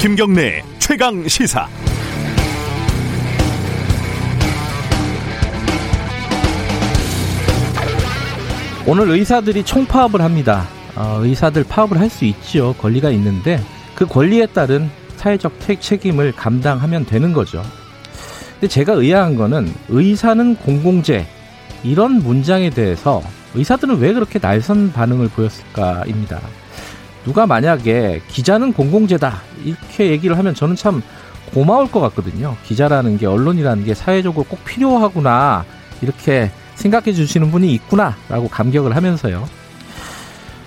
김경래 최강 시사. 오늘 의사들이 총파업을 합니다. 어, 의사들 파업을 할 수 있죠. 권리가 있는데 그 권리에 따른 사회적 책임을 감당하면 되는 거죠. 근데 제가 의아한 거는 의사는 공공재 이런 문장에 대해서 의사들은 왜 그렇게 날선 반응을 보였을까입니다. 누가 만약에 기자는 공공재다 이렇게 얘기를 하면 저는 참 고마울 것 같거든요. 기자라는 게 언론이라는 게 사회적으로 꼭 필요하구나 이렇게 생각해 주시는 분이 있구나라고 감격을 하면서요.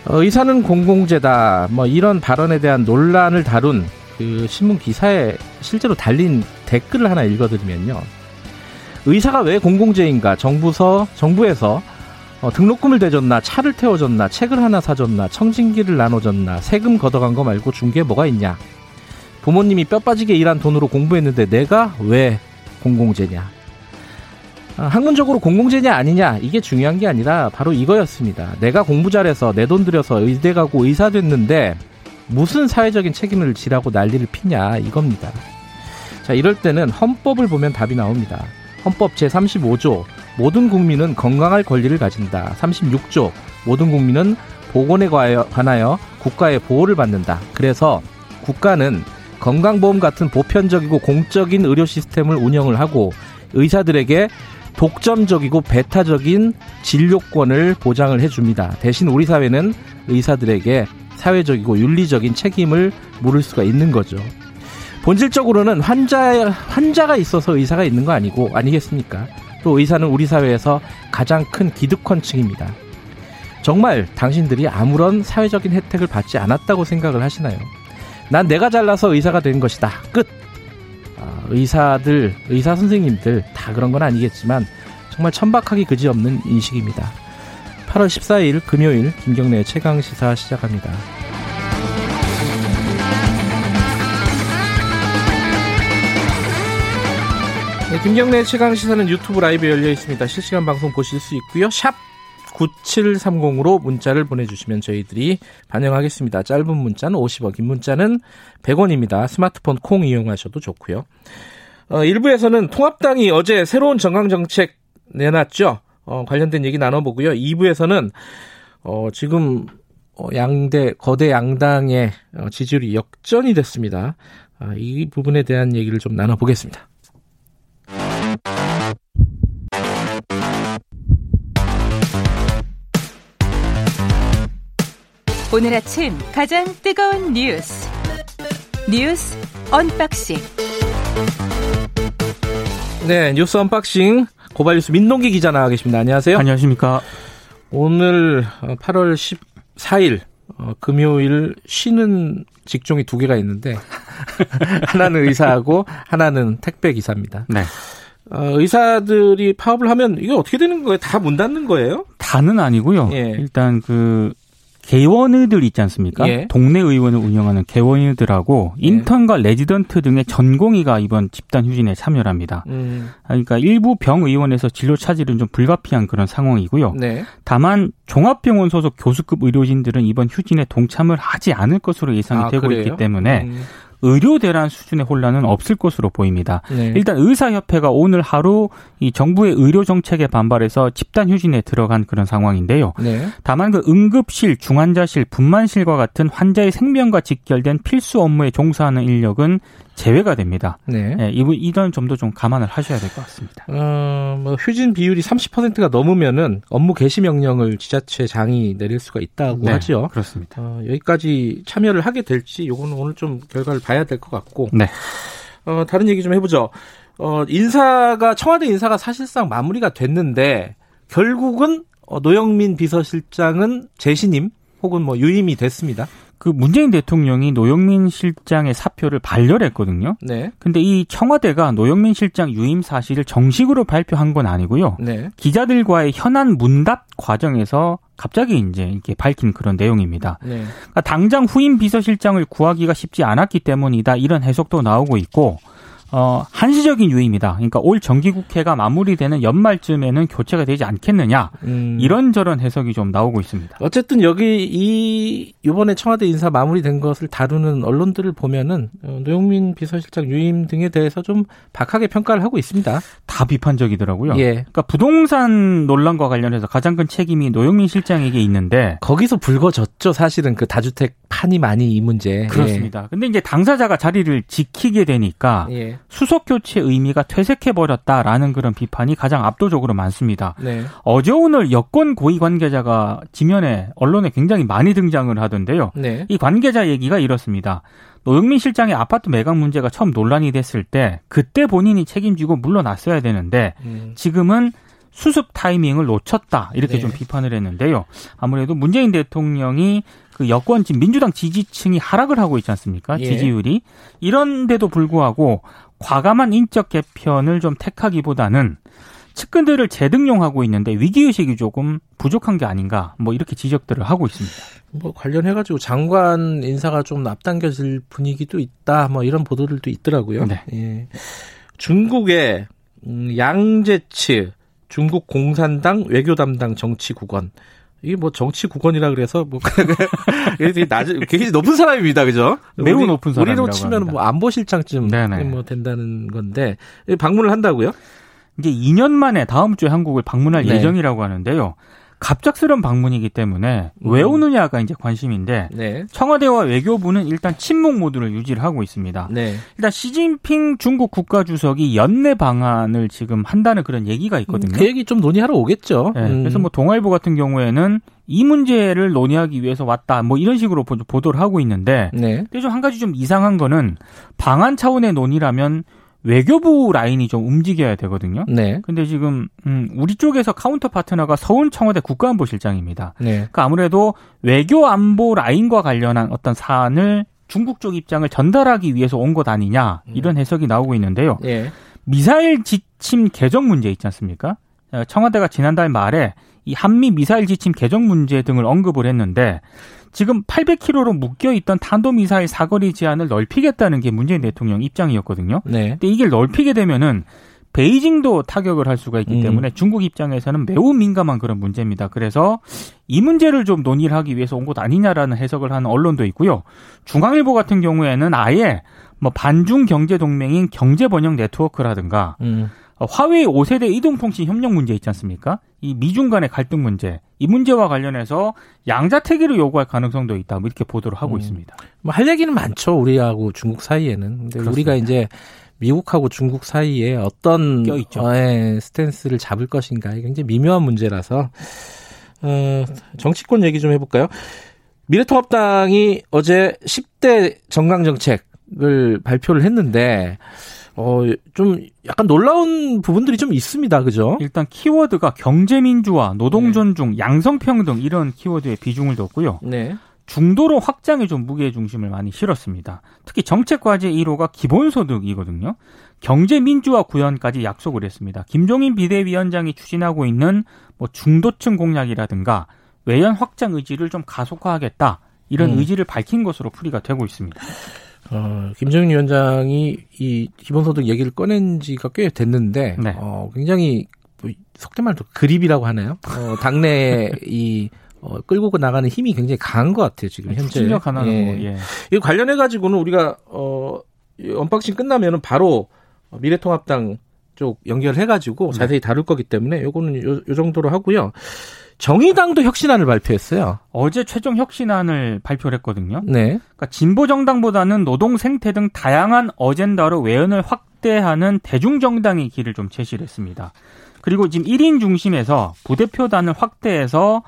어, 의사는 공공재다 뭐 이런 발언에 대한 논란을 다룬 그 신문 기사에 실제로 달린 댓글을 하나 읽어드리면요. 의사가 왜 공공재인가? 정부서 정부에서 어, 등록금을 대줬나, 차를 태워줬나, 책을 하나 사줬나, 청진기를 나눠줬나, 세금 걷어간 거 말고 준 게 뭐가 있냐? 부모님이 뼈 빠지게 일한 돈으로 공부했는데 내가 왜 공공재냐? 아, 학문적으로 공공재냐 아니냐 이게 중요한 게 아니라 바로 이거였습니다. 내가 공부 잘해서 내 돈 들여서 의대 가고 의사 됐는데 무슨 사회적인 책임을 지라고 난리를 피냐 이겁니다. 자 이럴 때는 헌법을 보면 답이 나옵니다. 헌법 제35조 모든 국민은 건강할 권리를 가진다. 36조 모든 국민은 보건에 관하여 국가의 보호를 받는다. 그래서 국가는 건강보험 같은 보편적이고 공적인 의료 시스템을 운영을 하고 의사들에게 독점적이고 배타적인 진료권을 보장을 해줍니다. 대신 우리 사회는 의사들에게 사회적이고 윤리적인 책임을 물을 수가 있는 거죠. 본질적으로는 환자 환자가 있어서 의사가 있는 거 아니고 아니겠습니까? 또 의사는 우리 사회에서 가장 큰 기득권층입니다. 정말 당신들이 아무런 사회적인 혜택을 받지 않았다고 생각을 하시나요? 난 내가 잘나서 의사가 된 것이다. 끝. 아, 의사들, 의사 선생님들 다 그런 건 아니겠지만 정말 천박하기 그지없는 인식입니다. 8월 14일 금요일 김경래 최강 시사 시작합니다. 네, 김경래 최강 시사는 유튜브 라이브 열려 있습니다. 실시간 방송 보실 수 있고요. 샵 9730으로 문자를 보내주시면 저희들이 반영하겠습니다. 짧은 문자는 50원, 긴 문자는 100원입니다. 스마트폰 콩 이용하셔도 좋고요. 어, 일부에서는 통합당이 어제 새로운 정강정책 내놨죠. 어, 관련된 얘기 나눠보고요. 2부에서는 어, 지금 어, 양대 거대 양당의 어, 지지율이 역전이 됐습니다. 아, 이 부분에 대한 얘기를 좀 나눠보겠습니다. 오늘 아침 가장 뜨거운 뉴스 뉴스 언박싱 네 뉴스 unboxing 고발뉴스 민동기 기자 나와 계십니다. 안녕하세요. 안녕하십니까. 오늘 8월 어, 14일 어, 금요일 쉬는 직종이 두 개가 있는데 하나는 의사하고 하나는 택배 기사입니다. 네. 어, 의사들이 파업을 하면 이게 어떻게 되는 거예요? 다 문 닫는 거예요? 다는 아니고요. 예. 일단 그 개원의들 있지 않습니까? 예. 동네 의원을 운영하는 개원의들하고 예. 인턴과 레지던트 등의 전공의가 이번 집단 휴진에 참여를 합니다. 음. 그러니까 일부 병 의원에서 진료 차질은 좀 불가피한 그런 상황이고요. 네. 다만 종합병원 소속 교수급 의료진들은 이번 휴진에 동참을 하지 않을 것으로 예상이 아, 되고 그래요? 있기 때문에 음. 의료 대란 수준의 혼란은 없을 것으로 보입니다. 네. 일단 의사협회가 오늘 하루 이 정부의 의료 정책에 반발해서 집단 휴진에 들어간 그런 상황인데요. 네. 다만 그 응급실, 중환자실, 분만실과 같은 환자의 생명과 직결된 필수 업무에 종사하는 인력은 제외가 됩니다. 네. 네 이분 이런 점도 좀 감안을 하셔야 될 것 같습니다. 어, 뭐 휴진 비율이 30%가 넘으면은 업무 개시 명령을 지자체장이 내릴 수가 있다고 네, 하죠. 그렇습니다. 어, 여기까지 참여를 하게 될지 요거는 오늘 좀 결과를 봐야 될 것 같고. 네. 어, 다른 얘기 좀 해보죠. 어, 인사가 청와대 인사가 사실상 마무리가 됐는데 결국은 어, 노영민 비서실장은 재신임 혹은 뭐 유임이 됐습니다. 그 문재인 대통령이 노영민 실장의 사표를 반려했거든요. 네. 근데 이 청와대가 노영민 실장 유임 사실을 정식으로 발표한 건 아니고요. 네. 기자들과의 현안 문답 과정에서 갑자기 이제 이렇게 밝힌 그런 내용입니다. 네. 그러니까 당장 후임 비서실장을 구하기가 쉽지 않았기 때문이다 이런 해석도 나오고 있고 어, 한시적인 유입니다. 그러니까 올 정기국회가 마무리되는 연말쯤에는 교체가 되지 않겠느냐. 음. 이런저런 해석이 좀 나오고 있습니다. 어쨌든 여기 이 이번에 청와대 인사 마무리된 것을 다루는 언론들을 보면은 어, 노영민 비서실장 유임 등에 대해서 좀 박하게 평가를 하고 있습니다. 다 비판적이더라고요. 예. 그러니까 부동산 논란과 관련해서 가장 큰 책임이 노영민 실장에게 있는데 거기서 불거졌죠. 사실은 그 다주택 판이 많이 이 문제. 그렇습니다. 예. 근데 이제 당사자가 자리를 지키게 되니까 예. 수석 교체 의미가 퇴색해 버렸다라는 그런 비판이 가장 압도적으로 많습니다. 네. 어제 오늘 여권 고위 관계자가 지면에 언론에 굉장히 많이 등장을 하던데요. 네. 이 관계자 얘기가 이렇습니다. 노영민 실장의 아파트 매각 문제가 처음 논란이 됐을 때 그때 본인이 책임지고 물러났어야 되는데 음. 지금은 수습 타이밍을 놓쳤다 이렇게 네. 좀 비판을 했는데요. 아무래도 문재인 대통령이 그 여권 지 민주당 지지층이 하락을 하고 있지 않습니까? 예. 지지율이 이런데도 불구하고 과감한 인적 개편을 좀 택하기보다는 측근들을 재등용하고 있는데 위기의식이 조금 부족한 게 아닌가 뭐 이렇게 지적들을 하고 있습니다. 뭐 관련해 가지고 장관 인사가 좀 앞당겨질 분위기도 있다 뭐 이런 보도들도 있더라고요. 네. 예. 중국의 음, 양재츠 중국 공산당 외교 담당 정치국원 이게 뭐 정치 국원이라 그래서 뭐 되게 낮은 굉장히 높은 사람입니다, 그죠? 매우 우리, 높은 사람. 우리로 치면 뭐 안보실장쯤 네네. 뭐 된다는 건데 방문을 한다고요? 이제 2년 만에 다음 주에 한국을 방문할 네. 예정이라고 하는데요. 갑작스런 방문이기 때문에 음. 왜 오느냐가 이제 관심인데 네. 청와대와 외교부는 일단 침묵 모드를 유지를 하고 있습니다. 네. 일단 시진핑 중국 국가주석이 연내 방한을 지금 한다는 그런 얘기가 있거든요. 그 얘기 좀 논의하러 오겠죠. 네. 음. 그래서 뭐 동아일보 같은 경우에는 이 문제를 논의하기 위해서 왔다. 뭐 이런 식으로 보도를 하고 있는데 네. 근데 좀 한 가지 좀 이상한 거는 방한 차원의 논의라면 외교부 라인이 좀 움직여야 되거든요. 네. 근데 지금 음, 우리 쪽에서 counter partner가 서훈 청와대 국가안보실장입니다. 네. 그러니까 아무래도 외교 안보 라인과 관련한 어떤 사안을 중국 쪽 입장을 전달하기 위해서 온 것 아니냐 이런 해석이 나오고 있는데요. 네. 미사일 지침 개정 문제 있지 않습니까? 어, 청와대가 지난달 말에 이 한미 미사일 지침 개정 문제 등을 언급을 했는데 지금 800km로 묶여 있던 탄도 미사일 사거리 제한을 넓히겠다는 게 문재인 대통령 입장이었거든요. 네. 근데 이게 넓히게 되면은 베이징도 타격을 할 수가 있기 음. 때문에 중국 입장에서는 매우 민감한 그런 문제입니다. 그래서 이 문제를 좀 논의를 하기 위해서 온것 아니냐라는 해석을 하는 언론도 있고요. 중앙일보 같은 경우에는 아예 뭐 반중 경제 동맹인 경제 번영 네트워크라든가 음. 화웨이 5세대 이동통신 협력 문제 있지 않습니까? 이 미중 간의 갈등 문제, 이 문제와 관련해서 양자택일을 요구할 가능성도 있다. 뭐 이렇게 보도를 하고 음. 있습니다. 뭐 할 얘기는 많죠. 우리하고 중국 사이에는. 근데 그렇습니다. 우리가 이제 미국하고 중국 사이에 어떤 어, 예, 스탠스를 잡을 것인가 이게 굉장히 미묘한 문제라서 어, 정치권 얘기 좀 해볼까요? 미래통합당이 어제 10대 정강 정책을 발표를 했는데 어, 좀 약간 놀라운 부분들이 좀 있습니다. 그죠? 일단 키워드가 경제민주화, 노동존중, 네. 양성평등 이런 키워드에 비중을 뒀고요. 네. 중도로 확장에 좀 무게 중심을 많이 실었습니다. 특히 정책 과제 1호가 기본소득이거든요. 경제 민주화 구현까지 약속을 했습니다. 김종인 비대위원장이 추진하고 있는 뭐 중도층 공략이라든가 외연 확장 의지를 좀 가속화하겠다. 이런 음. 의지를 밝힌 것으로 풀이가 되고 있습니다. 어, 김종인 위원장이 이 기본소득 얘기를 꺼낸 지가 꽤 됐는데, 네. 어, 굉장히, 뭐, 속된 말로 grip이라고 하나요? 어, 당내 이, 어, 끌고 나가는 힘이 굉장히 강한 것 같아요, 지금 현재. 추진력 하나 예. 뭐, 예. 이 관련해 가지고는 우리가, 어, unboxing 끝나면은 바로 미래통합당 쪽 연결해 가지고 네. 자세히 다룰 거기 때문에 요거는 요, 요 정도로 하고요. 정의당도 혁신안을 발표했어요. 어제 최종 혁신안을 발표를 했거든요. 네. 그러니까 진보 정당보다는 노동 생태 등 다양한 어젠다로 외연을 확대하는 대중 정당의 길을 좀 제시를 했습니다. 그리고 지금 1인 중심에서 부대표단을 확대해서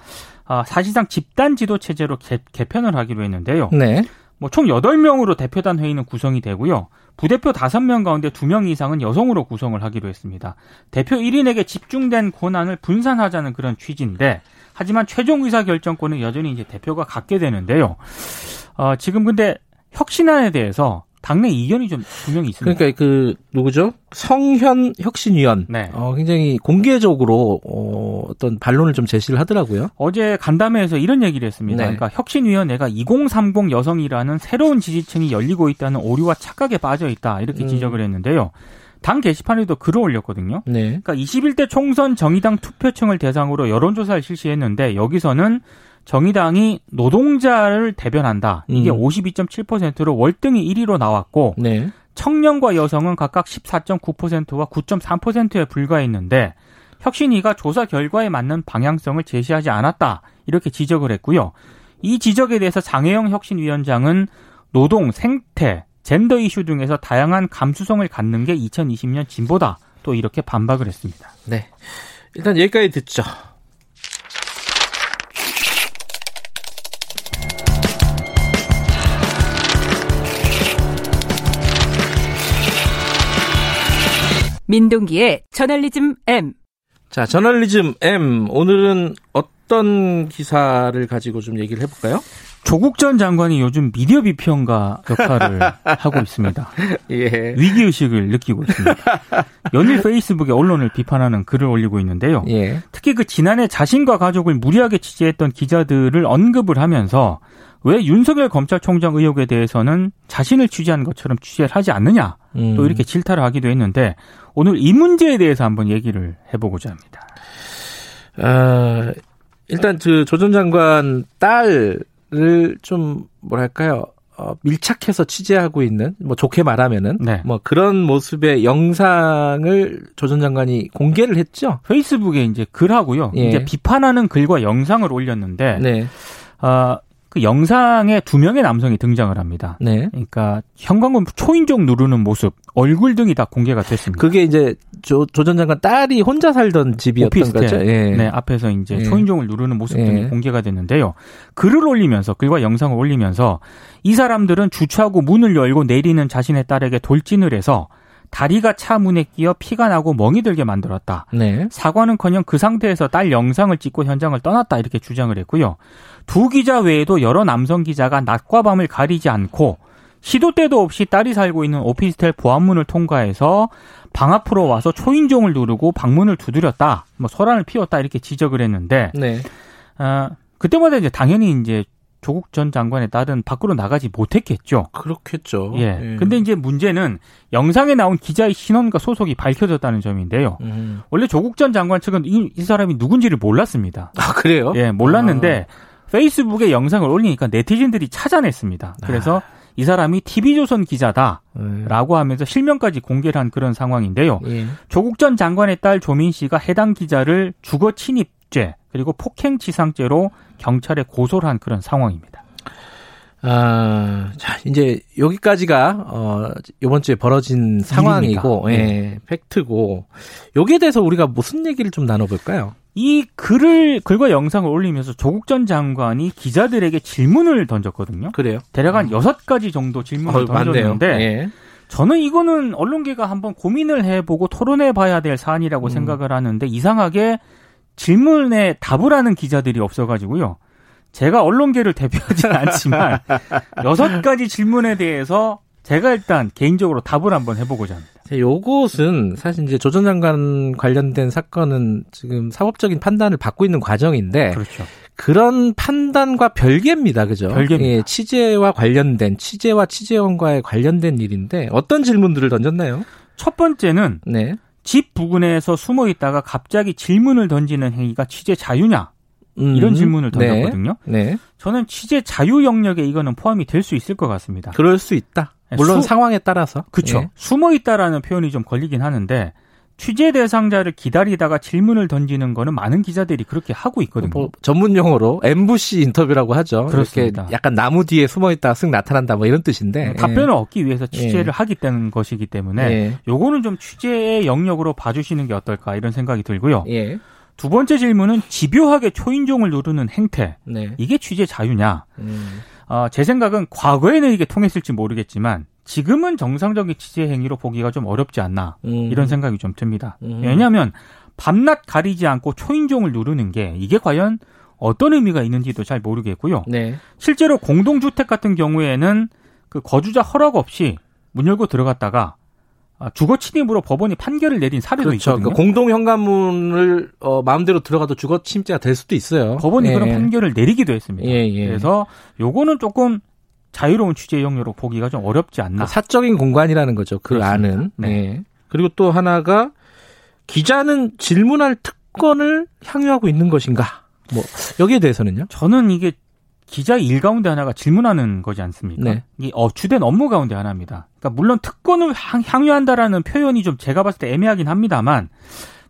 아, 사실상 집단 지도 체제로 개, 개편을 하기로 했는데요. 네. 뭐 총 8명으로 대표단 회의는 구성이 되고요. 부대표 5명 가운데 2명 이상은 여성으로 구성을 하기로 했습니다. 대표 1인에게 집중된 권한을 분산하자는 그런 취지인데 하지만 최종 의사 결정권은 여전히 이제 대표가 갖게 되는데요. 어, 지금 근데 혁신안에 대해서 당내 이견이 좀 분명히 있습니다. 그러니까 그 누구죠? 성현 혁신위원. 네. 어, 굉장히 공개적으로 어, 어떤 반론을 좀 제시를 하더라고요. 어제 간담회에서 이런 얘기를 했습니다. 네. 그러니까 혁신위원회가 2030 여성이라는 새로운 지지층이 열리고 있다는 오류와 착각에 빠져 있다 이렇게 음. 지적을 했는데요. 당 게시판에도 글을 올렸거든요. 네. 그러니까 21대 총선 정의당 투표층을 대상으로 여론조사를 실시했는데 여기서는 정의당이 노동자를 대변한다. 이게 음. 52.7%로 월등히 1위로 나왔고 네. 청년과 여성은 각각 14.9%와 9.3%에 불과했는데 혁신위가 조사 결과에 맞는 방향성을 제시하지 않았다. 이렇게 지적을 했고요. 이 지적에 대해서 장혜영 혁신위원장은 노동, 생태, 젠더 이슈 등에서 다양한 감수성을 갖는 게 2020년 진보다. 또 이렇게 반박을 했습니다. 네. 일단 여기까지 듣죠. 민동기의 저널리즘 M. 자, 저널리즘 M. 오늘은 어떤 기사를 가지고 좀 얘기를 해볼까요? 조국 전 장관이 요즘 미디어 비평가 역할을 하고 있습니다. 예. 위기의식을 느끼고 있습니다. 연일 페이스북에 언론을 비판하는 글을 올리고 있는데요. 예. 특히 그 지난해 자신과 가족을 무리하게 취재했던 기자들을 언급을 하면서 왜 윤석열 검찰총장 의혹에 대해서는 자신을 취재한 것처럼 취재를 하지 않느냐 음. 또 이렇게 질타를 하기도 했는데 오늘 이 문제에 대해서 한번 얘기를 해보고자 합니다. 어, 일단 그 조 전 장관 딸을 좀 뭐랄까요 어, 밀착해서 취재하고 있는 뭐 좋게 말하면은 네. 뭐 그런 모습의 영상을 조 전 장관이 공개를 했죠. 페이스북에 이제 글하고요. 예. 이제 비판하는 글과 영상을 올렸는데 네. 어, 그 영상에 두 명의 남성이 등장을 합니다. 네. 그러니까 현관문 초인종 누르는 모습, 얼굴 등이 다 공개가 됐습니다. 그게 이제 조 전 장관 딸이 혼자 살던 집이었던 오피스텔. 거죠. 예. 네, 앞에서 이제 예. 초인종을 누르는 모습 등이 예. 공개가 됐는데요. 글을 올리면서 글과 영상을 올리면서 이 사람들은 주차하고 문을 열고 내리는 자신의 딸에게 돌진을 해서 다리가 차 문에 끼어 피가 나고 멍이 들게 만들었다. 네. 사과는커녕 그 상태에서 딸 영상을 찍고 현장을 떠났다 이렇게 주장을 했고요. 두 기자 외에도 여러 남성 기자가 낮과 밤을 가리지 않고 시도 때도 없이 딸이 살고 있는 오피스텔 보안문을 통과해서 방 앞으로 와서 초인종을 누르고 방문을 두드렸다. 뭐 소란을 피웠다 이렇게 지적을 했는데 네. 어, 그때마다 이제 당연히 이제 조국 전 장관의 딸은 밖으로 나가지 못했겠죠. 그렇겠죠. 예. 예. 근데 이제 문제는 영상에 나온 기자의 신원과 소속이 밝혀졌다는 점인데요. 음. 원래 조국 전 장관 측은 이, 이, 사람이 누군지를 몰랐습니다. 아, 그래요? 예, 몰랐는데 아. 페이스북에 영상을 올리니까 네티즌들이 찾아냈습니다. 그래서 아. 이 사람이 TV조선 기자다라고 하면서 실명까지 공개를 한 그런 상황인데요. 예. 조국 전 장관의 딸 조민 씨가 해당 기자를 주거 침입죄 그리고 폭행치상죄로 경찰에 고소를 한 그런 상황입니다. 아, 자, 이제 여기까지가 어 이번 주에 벌어진 상황이고 예, 네. 팩트고 여기에 대해서 우리가 무슨 얘기를 좀 나눠 볼까요? 이 글을 글과 영상을 올리면서 조국 전 장관이 기자들에게 질문을 던졌거든요. 그래요? 대략 한 여섯 가지 정도 질문을 어, 던졌는데 예. 저는 이거는 언론계가 한번 고민을 해보고 토론해 봐야 될 사안이라고 음. 생각을 하는데 이상하게 질문에 답을 하는 기자들이 없어가지고요. 제가 언론계를 대표하지는 않지만 여섯 가지 질문에 대해서 제가 일단 개인적으로 답을 한번 해보고자 합니다. 요것은 사실 이제 조전 장관 관련된 사건은 지금 사법적인 판단을 받고 있는 과정인데 그렇죠. 그런 판단과 별개입니다. 그죠? 별개입니다. 예, 취재와 관련된 취재와 취재원과의 관련된 일인데 어떤 질문들을 던졌나요? 첫 번째는 네. 집 부근에서 숨어 있다가 갑자기 질문을 던지는 행위가 취재 자유냐? 음, 이런 질문을 네. 던졌거든요. 네, 네. 저는 취재 자유 영역에 이거는 포함이 될 수 있을 것 같습니다. 그럴 수 있다. 네, 물론 수, 상황에 따라서. 그렇죠. 예. 숨어 있다라는 표현이 좀 걸리긴 하는데 취재 대상자를 기다리다가 질문을 던지는 거는 많은 기자들이 그렇게 하고 있거든요. 뭐 전문 용어로 엠부시 인터뷰라고 하죠. 그렇습니다. 이렇게 약간 나무 뒤에 숨어 있다가 쓱 나타난다 뭐 이런 뜻인데 음, 답변을 예. 얻기 위해서 취재를 예. 하기 때문에 것이기 때문에 예. 요거는 좀 취재의 영역으로 봐주시는 게 어떨까 이런 생각이 들고요. 예. 두 번째 질문은 집요하게 초인종을 누르는 행태. 네. 이게 취재 자유냐? 음. 어, 제 생각은 과거에는 이게 통했을지 모르겠지만 지금은 정상적인 취재 행위로 보기가 좀 어렵지 않나 음. 이런 생각이 좀 듭니다. 음. 왜냐하면 밤낮 가리지 않고 초인종을 누르는 게 이게 과연 어떤 의미가 있는지도 잘 모르겠고요. 네. 실제로 공동주택 같은 경우에는 그 거주자 허락 없이 문 열고 들어갔다가 아, 주거 침입으로 법원이 판결을 내린 사례도 그렇죠. 있거든요. 그러니까 공동 현관문을 어, 마음대로 들어가도 주거 침입자가 될 수도 있어요. 법원이 예. 그런 판결을 내리기도 했습니다. 예, 예. 그래서 요거는 조금 자유로운 취재 영역으로 보기가 좀 어렵지 않나. 아, 사적인 공간이라는 거죠. 그 그렇습니다. 안은. 네. 네. 그리고 또 하나가 기자는 질문할 특권을 향유하고 있는 것인가? 뭐 여기에 대해서는요? 저는 이게 기자 일 가운데 하나가 질문하는 거지 않습니까? 네. 이 어, 주된 업무 가운데 하나입니다. 그러니까 물론 특권을 향 유한다라는 표현이 좀 제가 봤을 때 애매하긴 합니다만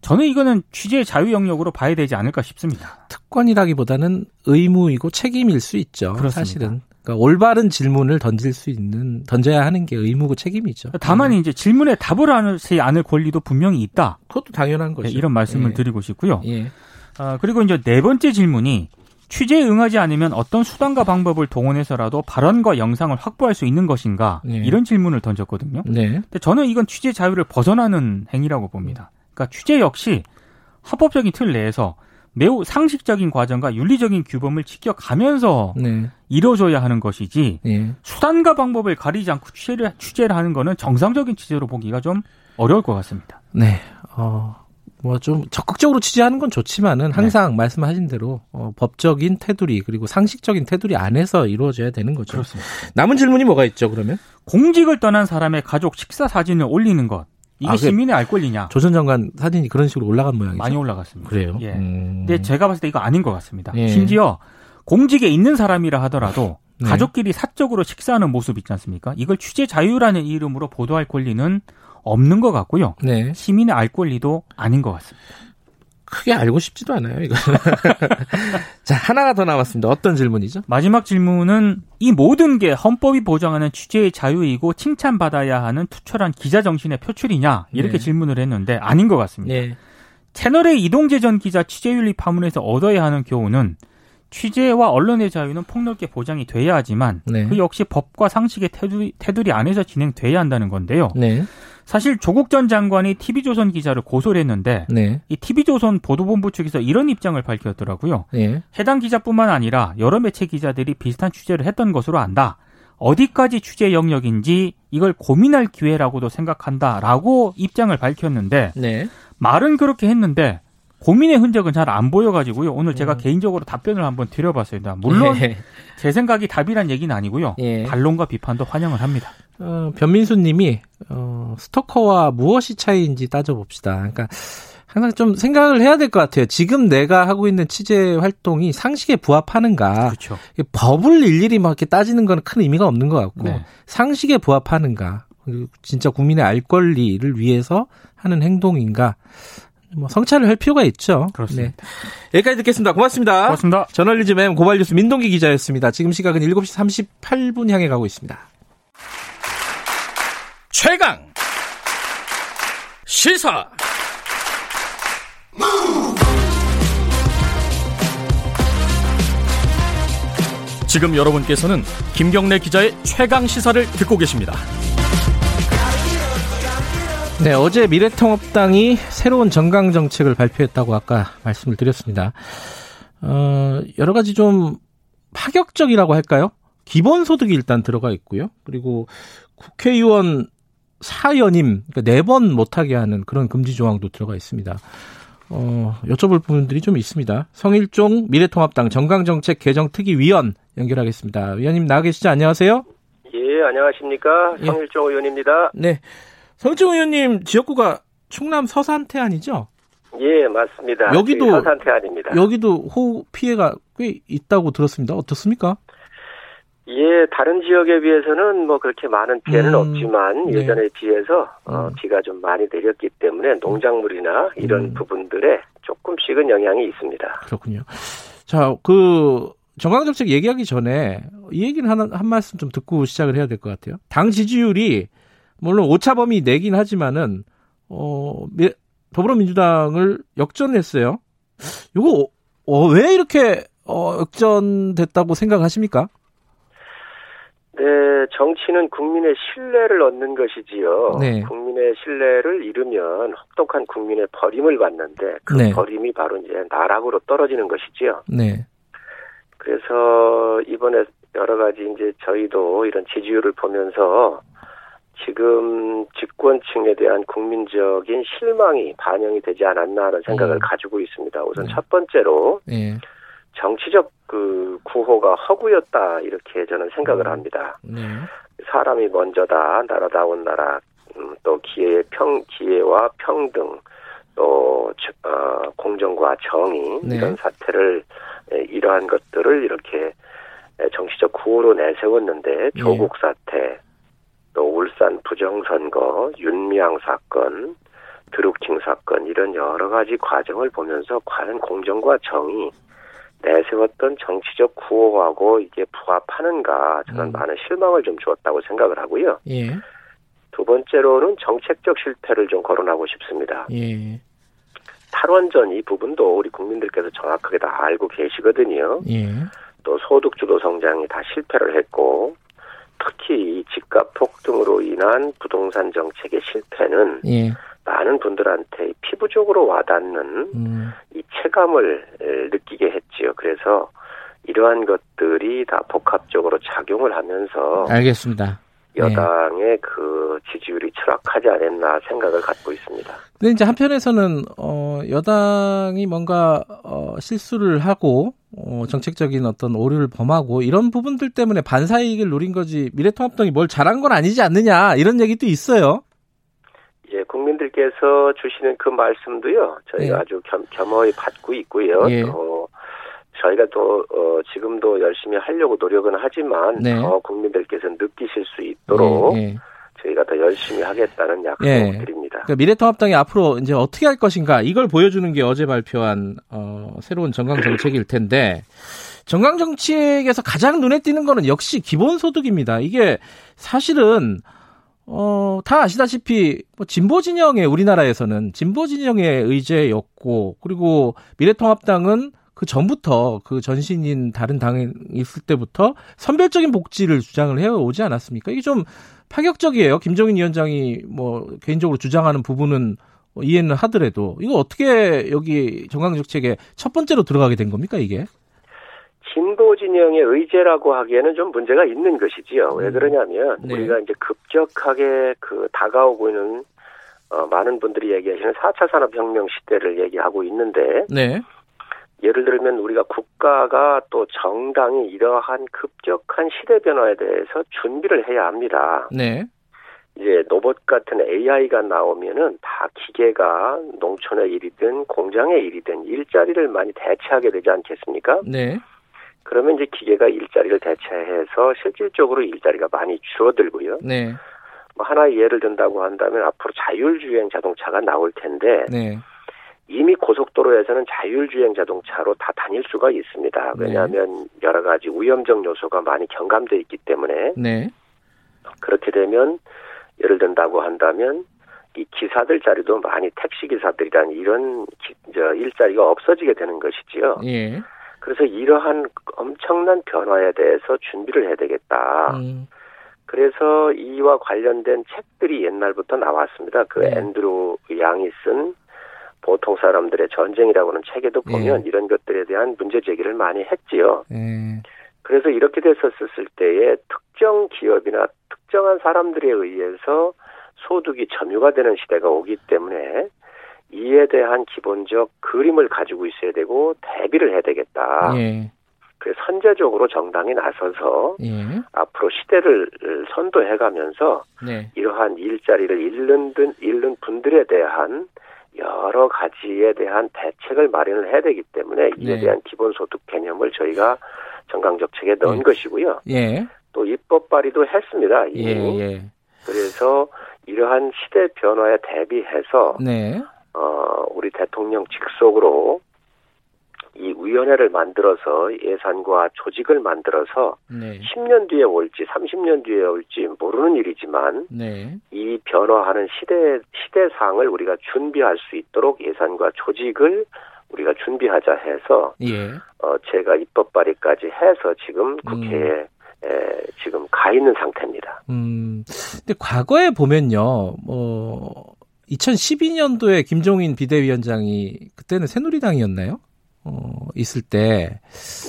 저는 이거는 취재 자유 영역으로 봐야 되지 않을까 싶습니다. 특권이라기보다는 의무이고 책임일 수 있죠. 그렇습니다. 사실은. 그러니까 올바른 질문을 던질 수 있는 던져야 하는 게 의무고 책임이죠. 다만 네. 이제 질문에 답을 하지 않을 권리도 분명히 있다. 그것도 당연한 거죠. 네, 이런 말씀을 예. 드리고 싶고요. 예. 아, 그리고 이제 네 번째 질문이 취재에 응하지 않으면 어떤 수단과 방법을 동원해서라도 발언과 영상을 확보할 수 있는 것인가 네. 이런 질문을 던졌거든요. 네. 근데 저는 이건 취재 자유를 벗어나는 행위라고 봅니다. 그러니까 취재 역시 합법적인 틀 내에서 매우 상식적인 과정과 윤리적인 규범을 지켜가면서 네. 이루어져야 하는 것이지 네. 수단과 방법을 가리지 않고 취재를 취재를 하는 거는 정상적인 취재로 보기가 좀 어려울 것 같습니다. 네. 어, 뭐 좀 적극적으로 취재하는 건 좋지만은 네. 항상 네. 말씀하신 대로 어, 법적인 테두리 그리고 상식적인 테두리 안에서 이루어져야 되는 거죠. 그렇습니다. 남은 질문이 뭐가 있죠? 그러면 공직을 떠난 사람의 가족 식사 사진을 올리는 것 이게 아, 시민의 알 권리냐? 조전 장관 사진이 그런 식으로 올라간 모양이죠. 많이 올라갔습니다. 그래요? 예. 음... 근데 제가 봤을 때 이거 아닌 것 같습니다. 예. 심지어 공직에 있는 사람이라 하더라도 네. 가족끼리 사적으로 식사하는 모습 있지 않습니까? 이걸 취재 자유라는 이름으로 보도할 권리는 없는 것 같고요. 네. 시민의 알 권리도 아닌 것 같습니다. 크게 알고 싶지도 않아요, 이거. 자, 하나가 더 남았습니다. 어떤 질문이죠? 마지막 질문은 이 모든 게 헌법이 보장하는 취재의 자유이고 칭찬받아야 하는 투철한 기자 정신의 표출이냐? 이렇게 네. 질문을 했는데 아닌 것 같습니다. 네. 채널의 이동재 전 기자 취재윤리 파문에서 얻어야 하는 교훈은 취재와 언론의 자유는 폭넓게 보장이 돼야 하지만 네. 그 역시 법과 상식의 테두리, 테두리 안에서 진행돼야 한다는 건데요. 네. 사실 조국 전 장관이 TV조선 기자를 고소를 했는데 네. 이 TV조선 보도본부 측에서 이런 입장을 밝혔더라고요. 네. 해당 기자뿐만 아니라 여러 매체 기자들이 비슷한 취재를 했던 것으로 안다. 어디까지 취재 영역인지 이걸 고민할 기회라고도 생각한다라고 입장을 밝혔는데 네. 말은 그렇게 했는데 고민의 흔적은 잘 안 보여가지고요. 오늘 제가 음. 개인적으로 답변을 한번 드려봤습니다. 물론 예. 제 생각이 답이란 얘기는 아니고요. 예. 반론과 비판도 환영을 합니다. 어, 변민수님이 어, 스토커와 무엇이 차이인지 따져봅시다. 그러니까 항상 좀 생각을 해야 될 것 같아요. 지금 내가 하고 있는 취재 활동이 상식에 부합하는가. 그렇죠. 법을 일일이 막 이렇게 따지는 건 큰 의미가 없는 것 같고 네. 상식에 부합하는가. 진짜 국민의 알 권리를 위해서 하는 행동인가. 뭐 성찰을 할 필요가 있죠. 그렇습니다. 네. 여기까지 듣겠습니다. 고맙습니다. 고맙습니다. 저널리즘 M 고발뉴스 민동기 기자였습니다. 지금 시각은 7시 38분 향해 가고 있습니다. 최강 시사 지금 여러분께서는 김경래 기자의 최강 시사를 듣고 계십니다. 네, 어제 미래통합당이 새로운 정강 정책을 발표했다고 아까 말씀을 드렸습니다. 어, 여러 가지 좀 파격적이라고 할까요? 기본소득이 일단 들어가 있고요. 그리고 국회의원 사연임, 그러니까 네 번 못하게 하는 그런 금지 조항도 들어가 있습니다. 어, 여쭤볼 부분들이 좀 있습니다. 성일종 미래통합당 정강정책 개정특위위원 연결하겠습니다. 위원님 나와 계시죠? 안녕하세요. 예, 안녕하십니까. 예. 성일종 예. 의원입니다. 네. 성일종 의원님 지역구가 충남 서산 태안이죠? 예, 맞습니다. 여기도 서산 태안입니다. 여기도 호우 피해가 꽤 있다고 들었습니다. 어떻습니까? 예, 다른 지역에 비해서는 뭐 그렇게 많은 피해는 음, 없지만 네. 예전에 비해서 어, 음. 비가 좀 많이 내렸기 때문에 농작물이나 이런 음. 부분들에 조금씩은 영향이 있습니다. 그렇군요. 자, 그 정강정책 얘기하기 전에 이 얘기는 한, 한 말씀 좀 듣고 시작을 해야 될 것 같아요. 당 지지율이 물론 오차범위 내긴 하지만은 어 더불어민주당을 역전했어요. 이거 어, 왜 이렇게 어, 역전됐다고 생각하십니까? 네, 정치는 국민의 신뢰를 얻는 것이지요. 네. 국민의 신뢰를 잃으면 혹독한 국민의 버림을 받는데 그 네. 버림이 바로 이제 나락으로 떨어지는 것이지요. 네. 그래서 이번에 여러 가지 이제 저희도 이런 지지율을 보면서 지금 집권층에 대한 국민적인 실망이 반영이 되지 않았나 하는 생각을 음. 가지고 있습니다. 우선 네. 첫 번째로 네. 정치적 그 구호가 허구였다 이렇게 저는 생각을 음. 합니다. 네. 사람이 먼저다 나라다운 나라 음, 또 기회 평 기회와 평등 또 어, 공정과 정의 네. 이런 사태를 이러한 것들을 이렇게 정치적 구호로 내세웠는데 예. 조국 사태 또 울산 부정선거 윤미향 사건 드루킹 사건 이런 여러 가지 과정을 보면서 과연 공정과 정의 내세웠던 정치적 구호하고 이게 부합하는가 저는 음. 많은 실망을 좀 주었다고 생각을 하고요. 예. 두 번째로는 정책적 실패를 좀 거론하고 싶습니다. 예. 탈원전 이 부분도 우리 국민들께서 정확하게 다 알고 계시거든요. 예. 또 소득주도 성장이 다 실패를 했고 특히 이 집값 폭등으로 인한 부동산 정책의 실패는 예. 많은 분들한테 피부적으로 와닿는 음. 이 체감을 느끼게 했지요. 그래서 이러한 것들이 다 복합적으로 작용을 하면서 알겠습니다. 여당의 네. 그 지지율이 추락하지 않았나 생각을 갖고 있습니다. 근데 이제 한편에서는 어 여당이 뭔가 어 실수를 하고 어 정책적인 어떤 오류를 범하고 이런 부분들 때문에 반사이익을 노린 거지 미래통합당이 뭘 잘한 건 아니지 않느냐 이런 얘기도 있어요. 예, 국민들께서 주시는 그 말씀도요. 저희가 네. 아주 겸, 겸허히 받고 있고요. 예. 또 저희가 또 어, 지금도 열심히 하려고 노력은 하지만 네. 더 국민들께서 느끼실 수 있도록 네, 네. 저희가 더 열심히 하겠다는 약속을 예. 드립니다. 그러니까 미래통합당이 앞으로 이제 어떻게 할 것인가 이걸 보여주는 게 어제 발표한 어, 새로운 정강 정책일 텐데 정강 정책에서 가장 눈에 띄는 거는 역시 기본소득입니다. 이게 사실은 어, 다 아시다시피, 뭐, 진보 진영의, 우리나라에서는 진보 진영의 의제였고, 그리고 미래통합당은 그 전부터 그 전신인 다른 당에 있을 때부터 선별적인 복지를 주장을 해오지 않았습니까? 이게 좀 파격적이에요. 김정인 위원장이 뭐 개인적으로 주장하는 부분은 이해는 하더라도 이거 어떻게 여기 정강정책에 첫 번째로 들어가게 된 겁니까 이게? 진보 진영의 의제라고 하기에는 좀 문제가 있는 것이지요. 왜 음. 그러냐면 네. 우리가 이제 급격하게 그 다가오고 있는 어, 많은 분들이 얘기하시는 4차 산업혁명 시대를 얘기하고 있는데 네. 예를 들면 우리가 국가가 또 정당이 이러한 급격한 시대 변화에 대해서 준비를 해야 합니다. 네. 이제 로봇 같은 AI가 나오면은 다 기계가 농촌의 일이든 공장의 일이든 일자리를 많이 대체하게 되지 않겠습니까? 네. 그러면 이제 기계가 일자리를 대체해서 실질적으로 일자리가 많이 줄어들고요. 네. 뭐 하나 예를 든다고 한다면 앞으로 자율주행 자동차가 나올 텐데 네. 이미 고속도로에서는 자율주행 자동차로 다 다닐 수가 있습니다. 네. 왜냐하면 네. 여러 가지 위험적 요소가 많이 경감돼 있기 때문에 네. 그렇게 되면 예를 든다고 한다면 이 기사들 자리도 많이 택시 기사들이란 이런 기, 저 일자리가 없어지게 되는 것이지요. 예. 그래서 이러한 엄청난 변화에 대해서 준비를 해야 되겠다. 음. 그래서 이와 관련된 책들이 옛날부터 나왔습니다. 그 네. 앤드루 양이 쓴 보통 사람들의 전쟁이라고는 하 책에도 보면 예. 이런 것들에 대한 문제 제기를 많이 했지요. 예. 그래서 이렇게 됐었을 때에 특정 기업이나 특정한 사람들에 의해서 소득이 점유가 되는 시대가 오기 때문에 이에 대한 기본적 그림을 가지고 있어야 되고 대비를 해야 되겠다. 예. 그래서 선제적으로 정당이 나서서 예. 앞으로 시대를 선도해가면서 네. 이러한 일자리를 잃는 듯 잃는 분들에 대한 여러 가지에 대한 대책을 마련을 해야 되기 때문에 이에 네. 대한 기본소득 개념을 저희가 정강정책에 넣은 네. 것이고요. 예. 또 입법 발의도 했습니다. 예, 예. 그래서 이러한 시대 변화에 대비해서 네. 어, 우리 대통령 직속으로 이 위원회를 만들어서 예산과 조직을 만들어서 네. 10년 뒤에 올지 30년 뒤에 올지 모르는 일이지만 네. 이 변화하는 시대 시대상을 우리가 준비할 수 있도록 예산과 조직을 우리가 준비하자 해서 예. 어 제가 입법 발의까지 해서 지금 국회에 음. 에, 지금 가 있는 상태입니다. 음. 근데 과거에 보면요. 뭐 2012년도에 김종인 비대위원장이 그때는 새누리당이었나요? 어, 있을 때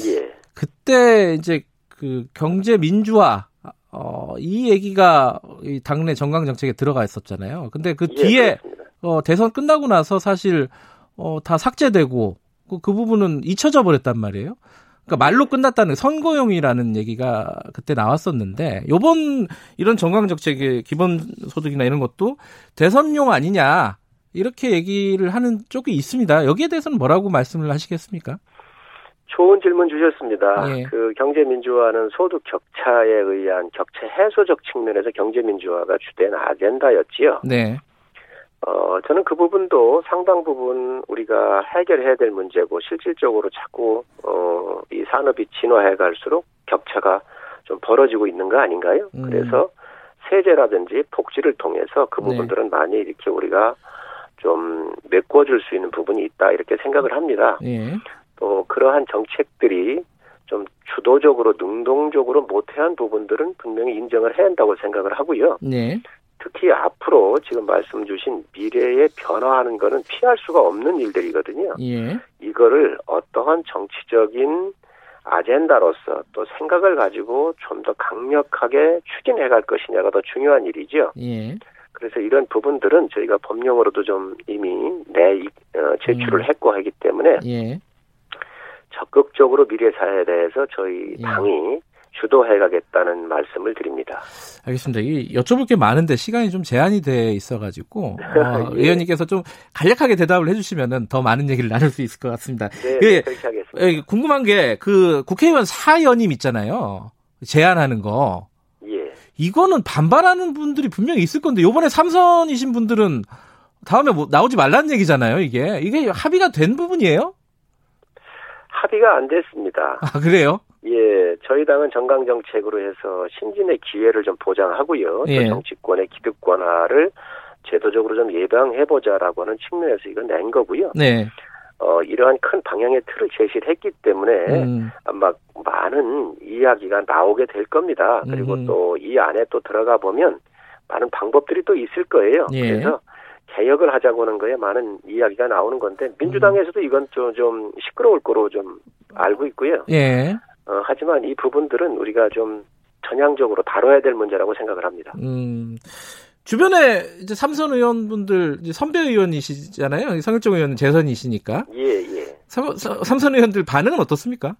예. 그때 이제 그 경제 민주화 어, 이 얘기가 이 당내 정강 정책에 들어가 있었잖아요. 근데 그 예, 뒤에 어, 대선 끝나고 나서 사실 어, 다 삭제되고 그, 그 부분은 잊혀져 버렸단 말이에요. 그러니까 말로 끝났다는 선거용이라는 얘기가 그때 나왔었는데 요번 이런 정강 정책의 기본 소득이나 이런 것도 대선용 아니냐 이렇게 얘기를 하는 쪽이 있습니다. 여기에 대해서는 뭐라고 말씀을 하시겠습니까? 좋은 질문 주셨습니다. 예. 그 경제민주화는 소득 격차에 의한 격차 해소적 측면에서 경제민주화가 주된 아젠다였지요. 네. 어, 저는 그 부분도 상당 부분 우리가 해결해야 될 문제고 실질적으로 자꾸 어, 이 산업이 진화해 갈수록 격차가 좀 벌어지고 있는 거 아닌가요? 음. 그래서 세제라든지 복지를 통해서 그 네. 부분들은 네. 많이 이렇게 우리가 좀 메꿔줄 수 있는 부분이 있다 이렇게 생각을 합니다. 네. 또 그러한 정책들이 좀 주도적으로 능동적으로 못해한 부분들은 분명히 인정을 해야 한다고 생각을 하고요. 네. 특히 앞으로 지금 말씀 주신 미래에 변화하는 거는 피할 수가 없는 일들이거든요. 예. 이거를 어떠한 정치적인 아젠다로서 또 생각을 가지고 좀 더 강력하게 추진해 갈 것이냐가 더 중요한 일이죠. 예. 그래서 이런 부분들은 저희가 법령으로도 좀 이미 내 어, 제출을 음. 했고 하기 때문에 예. 적극적으로 미래 사회에 대해서 저희 예. 당이 주도해 가겠다는 말씀을 드립니다. 알겠습니다. 이 여쭤볼 게 많은데 시간이 좀 제한이 돼 있어가지고 어, 예. 의원님께서 좀 간략하게 대답을 해주시면은 더 많은 얘기를 나눌 수 있을 것 같습니다. 네, 그, 네 그렇게 하겠습니다. 예, 궁금한 게 그 국회의원 사연임 있잖아요. 제안하는 거. 예. 이거는 반발하는 분들이 분명히 있을 건데 요번에 삼선이신 분들은 다음에 뭐 나오지 말라는 얘기잖아요. 이게 이게 합의가 된 부분이에요? 합의가 안 됐습니다. 아 그래요? 예, 저희 당은 정강 정책으로 해서 신진의 기회를 좀 보장하고요. 예. 또 정치권의 기득권화를 제도적으로 좀 예방해보자라고 하는 측면에서 이건 낸 거고요. 네. 어, 이러한 큰 방향의 틀을 제시를 했기 때문에 음. 아마 많은 이야기가 나오게 될 겁니다. 그리고 음. 또이 안에 또 들어가 보면 많은 방법들이 또 있을 거예요. 예. 그래서 개혁을 하자고 하는 거에 많은 이야기가 나오는 건데 민주당에서도 이건 좀, 좀 시끄러울 거로 좀 알고 있고요. 예. 어, 하지만 이 부분들은 우리가 좀 전향적으로 다뤄야 될 문제라고 생각을 합니다. 음, 주변에 이제 삼선 의원분들 이제 선배 의원이시잖아요. 성일정 의원은 재선이시니까. 예, 예. 삼, 삼선 의원들 반응은 어떻습니까?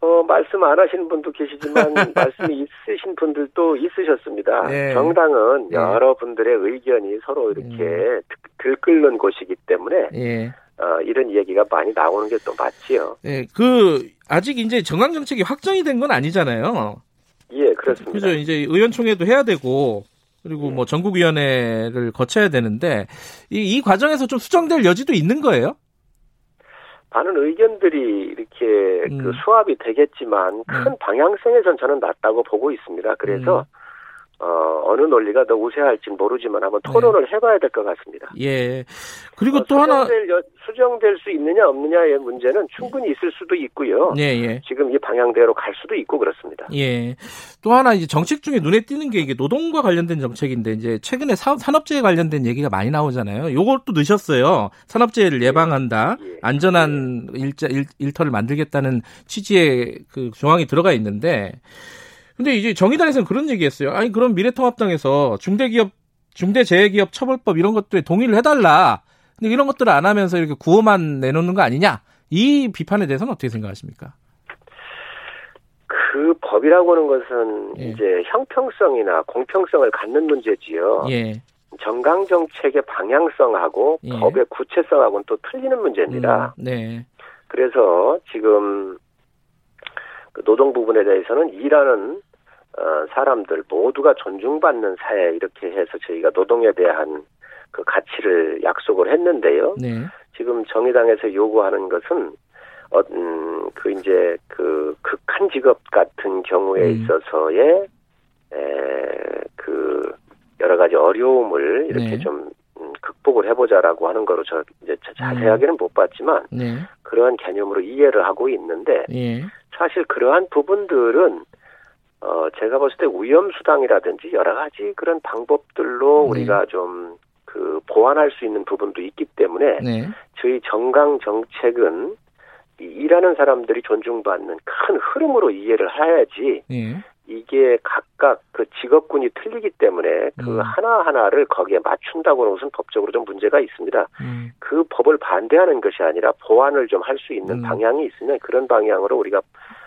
어, 말씀 안 하시는 분도 계시지만 말씀이 있으신 분들도 있으셨습니다. 예. 정당은 예. 여러분들의 의견이 서로 이렇게 음. 들끓는 곳이기 때문에 예. 어, 이런 얘기가 많이 나오는 게 또 맞지요. 예, 그 아직 이제 정강 정책이 확정이 된 건 아니잖아요. 예, 그렇습니다. 그죠. 이제 의원총회도 해야 되고 그리고 예. 뭐 전국위원회를 거쳐야 되는데 이, 이 과정에서 좀 수정될 여지도 있는 거예요? 많은 의견들이 이렇게 음. 그 수합이 되겠지만 큰 음. 방향성에선 저는 낮다고 보고 있습니다. 그래서 음. 어, 어느 논리가 더 우세할지는 모르지만 한번 토론을 네. 해봐야 될 것 같습니다. 예. 그리고 어, 또 하나 수정될 수 있느냐 없느냐의 문제는 충분히 있을 수도 있고요. 예, 예. 지금 이 방향대로 갈 수도 있고 그렇습니다. 예. 또 하나 이제 정책 중에 눈에 띄는 게 이게 노동과 관련된 정책인데 이제 최근에 사, 산업재해 관련된 얘기가 많이 나오잖아요. 요것도 넣으셨어요. 산업재해를 예. 예방한다. 예. 안전한 예. 일자 일, 일터를 만들겠다는 취지의 그 조항이 들어가 있는데 근데 이제 정의당에서는 그런 얘기했어요. 아니 그럼 미래통합당에서 중대기업 중대재해기업 처벌법 이런 것들에 동의를 해달라. 근데 이런 것들을 안 하면서 이렇게 구호만 내놓는 거 아니냐? 이 비판에 대해서는 어떻게 생각하십니까? 그 법이라고 하는 것은 예. 이제 형평성이나 공평성을 갖는 문제지요. 예. 정강 정책의 방향성하고 예. 법의 구체성하고는 또 틀리는 문제입니다. 음, 네. 그래서 지금 그 노동 부분에 대해서는 일하는 어, 사람들 모두가 존중받는 사회 이렇게 해서 저희가 노동에 대한 그 가치를 약속을 했는데요. 네. 지금 정의당에서 요구하는 것은 어, 음, 그 이제 그 극한 직업 같은 경우에 음. 있어서의 에, 그 여러 가지 어려움을 이렇게 네. 좀 음, 극복을 해보자라고 하는 거로 저 이제 자세하게는 음. 못 봤지만 네. 그러한 개념으로 이해를 하고 있는데 예. 사실 그러한 부분들은 어 제가 봤을 때 위험 수당이라든지 여러 가지 그런 방법들로 네. 우리가 좀 그 보완할 수 있는 부분도 있기 때문에 네. 저희 정강 정책은 일하는 사람들이 존중받는 큰 흐름으로 이해를 해야지 네. 이게 각각 그 직업군이 틀리기 때문에 그 음. 하나하나를 거기에 맞춘다고 하는 것은 법적으로 좀 문제가 있습니다. 음. 그 법을 반대하는 것이 아니라 보완을 좀 할 수 있는 음. 방향이 있으면 그런 방향으로 우리가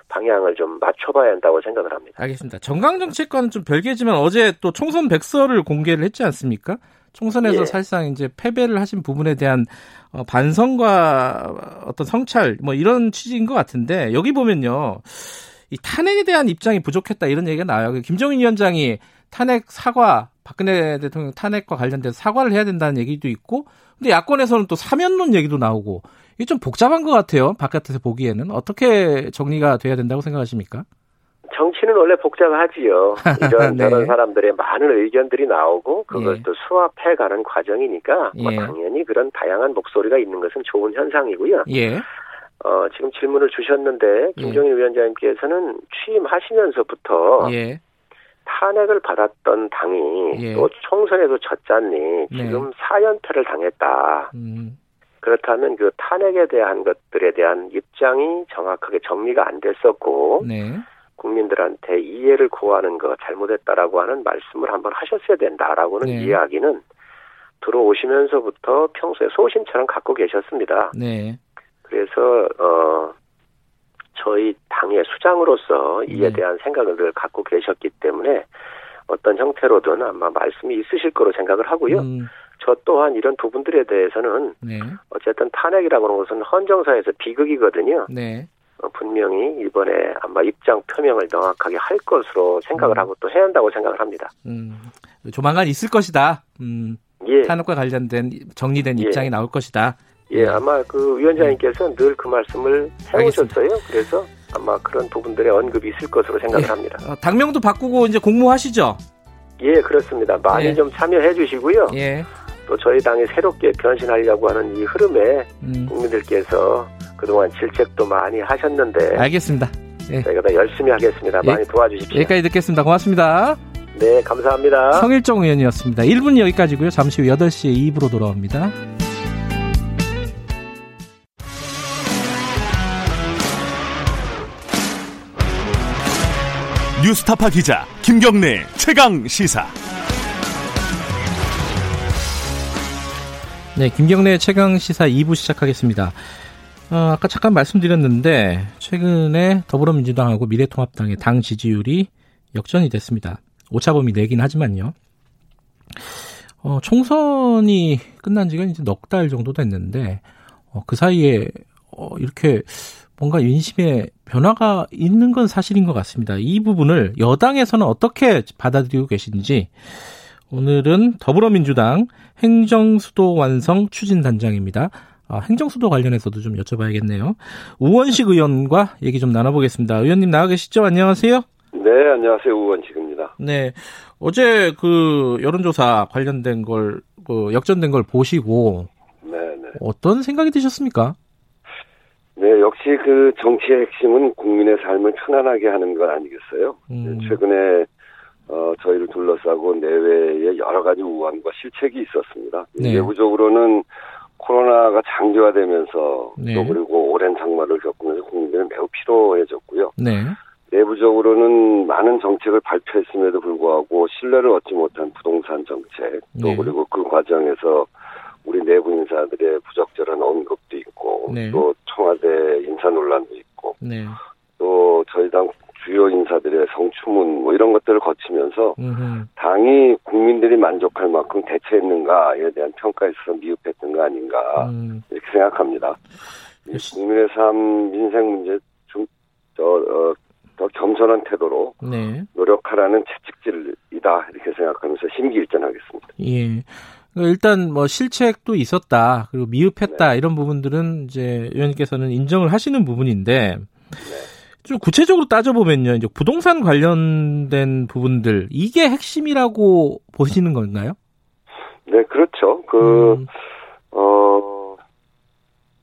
방향을 좀 맞춰봐야 한다고 생각을 합니다. 알겠습니다. 정강정책과는 좀 별개지만 어제 또 총선 백서를 공개를 했지 않습니까? 총선에서 예. 사실상 이제 패배를 하신 부분에 대한 어, 반성과 어떤 성찰 뭐 이런 취지인 것 같은데 여기 보면요. 이 탄핵에 대한 입장이 부족했다 이런 얘기가 나와요. 그 김정인 위원장이 탄핵 사과 박근혜 대통령 탄핵과 관련돼서 사과를 해야 된다는 얘기도 있고 근데 야권에서는 또 사면론 얘기도 나오고 이게 좀 복잡한 것 같아요. 바깥에서 보기에는 어떻게 정리가 돼야 된다고 생각하십니까? 정치는 원래 복잡하지요. 이런 네. 저런 사람들의 많은 의견들이 나오고 그걸 예. 또 수합해 가는 과정이니까 뭐 예. 뭐 당연히 그런 다양한 목소리가 있는 것은 좋은 현상이고요. 예. 어, 지금 질문을 주셨는데 김종인 예. 위원장님께서는 취임하시면서부터 예. 탄핵을 받았던 당이 예. 또 총선에서 졌잖니 네. 지금 네. 4연패를 당했다. 음. 그렇다면 그 탄핵에 대한 것들에 대한 입장이 정확하게 정리가 안 됐었고 네. 국민들한테 이해를 구하는 거 잘못했다라고 하는 말씀을 한번 하셨어야 된다라고는 네. 이야기는 들어오시면서부터 평소에 소신처럼 갖고 계셨습니다. 네. 그래서 어 저희 당의 수장으로서 이에 네. 대한 생각을 늘 갖고 계셨기 때문에 어떤 형태로든 아마 말씀이 있으실 거로 생각을 하고요. 음. 저 또한 이런 부분들에 대해서는 네. 어쨌든 탄핵이라고 하는 것은 헌정사에서 비극이거든요. 네. 어, 분명히 이번에 아마 입장 표명을 명확하게 할 것으로 생각을 음. 하고 또 해야 한다고 생각을 합니다. 음, 조만간 있을 것이다. 음, 예. 탄핵과 관련된 정리된 예. 입장이 나올 것이다. 예, 예. 아마 그 위원장님께서 늘그 말씀을 해오셨어요. 그래서 아마 그런 부분들의 언급이 있을 것으로 생각을 예. 합니다. 어, 당명도 바꾸고 이제 공모하시죠? 예, 그렇습니다. 많이 예. 좀 참여해 주시고요. 예. 또 저희 당이 새롭게 변신하려고 하는 이 흐름에 음. 국민들께서 그동안 질책도 많이 하셨는데 알겠습니다. 예. 저희가 더 열심히 하겠습니다. 예. 많이 도와주십시오. 여기까지 듣겠습니다. 고맙습니다. 네, 감사합니다. 성일정 의원이었습니다. 1분 여기까지고요. 잠시 후 8시에 2부로 돌아옵니다. 뉴스타파 기자 김경래 최강 시사. 네, 김경래 최강 시사 2부 시작하겠습니다. 어, 아까 잠깐 말씀드렸는데 최근에 더불어민주당하고 미래통합당의 당 지지율이 역전이 됐습니다. 오차범위 내긴 하지만요. 어, 총선이 끝난 지가 이제 넉 달 정도 됐는데 어, 그 사이에 어, 이렇게 뭔가 인심에 변화가 있는 건 사실인 것 같습니다. 이 부분을 여당에서는 어떻게 받아들이고 계신지 오늘은 더불어민주당 행정수도 완성 추진단장입니다. 아, 행정수도 관련해서도 좀 여쭤봐야겠네요. 우원식 의원과 얘기 좀 나눠보겠습니다. 의원님 나와 계시죠? 안녕하세요. 네, 안녕하세요. 우원식입니다. 네. 어제 그 여론조사 관련된 걸, 그 역전된 걸 보시고. 네, 네. 어떤 생각이 드셨습니까? 네, 역시 그 정치의 핵심은 국민의 삶을 편안하게 하는 것 아니겠어요? 음. 최근에 어, 저희를 둘러싸고 내외에 여러 가지 우환과 실책이 있었습니다. 네. 내부적으로는 코로나가 장기화되면서 네. 또 그리고 오랜 장마를 겪으면서 국민들은 매우 피로해졌고요. 네. 내부적으로는 많은 정책을 발표했음에도 불구하고 신뢰를 얻지 못한 부동산 정책 또 네. 그리고 그 과정에서 우리 내부 인사들의 부적절한 언급도 있고 네. 또 청와대 인사 논란도 있고 네. 또 저희 당 주요 인사들의 성추문 뭐 이런 것들을 거치면서 음흠. 당이 국민들이 만족할 만큼 대처했는가에 대한 평가에 있어서 미흡했던 거 아닌가 음. 이렇게 생각합니다. 국민의 삶 민생 문제 좀 더, 어, 더 겸손한 태도로 네. 노력하라는 채찍질이다 이렇게 생각하면서 심기일전하겠습니다. 예. 그러니까 일단 뭐 실책도 있었다 그리고 미흡했다 네. 이런 부분들은 이제 의원님께서는 인정을 하시는 부분인데 네. 좀 구체적으로 따져보면요 이제 부동산 관련된 부분들 이게 핵심이라고 보시는 건가요? 네 그렇죠 그 음. 어.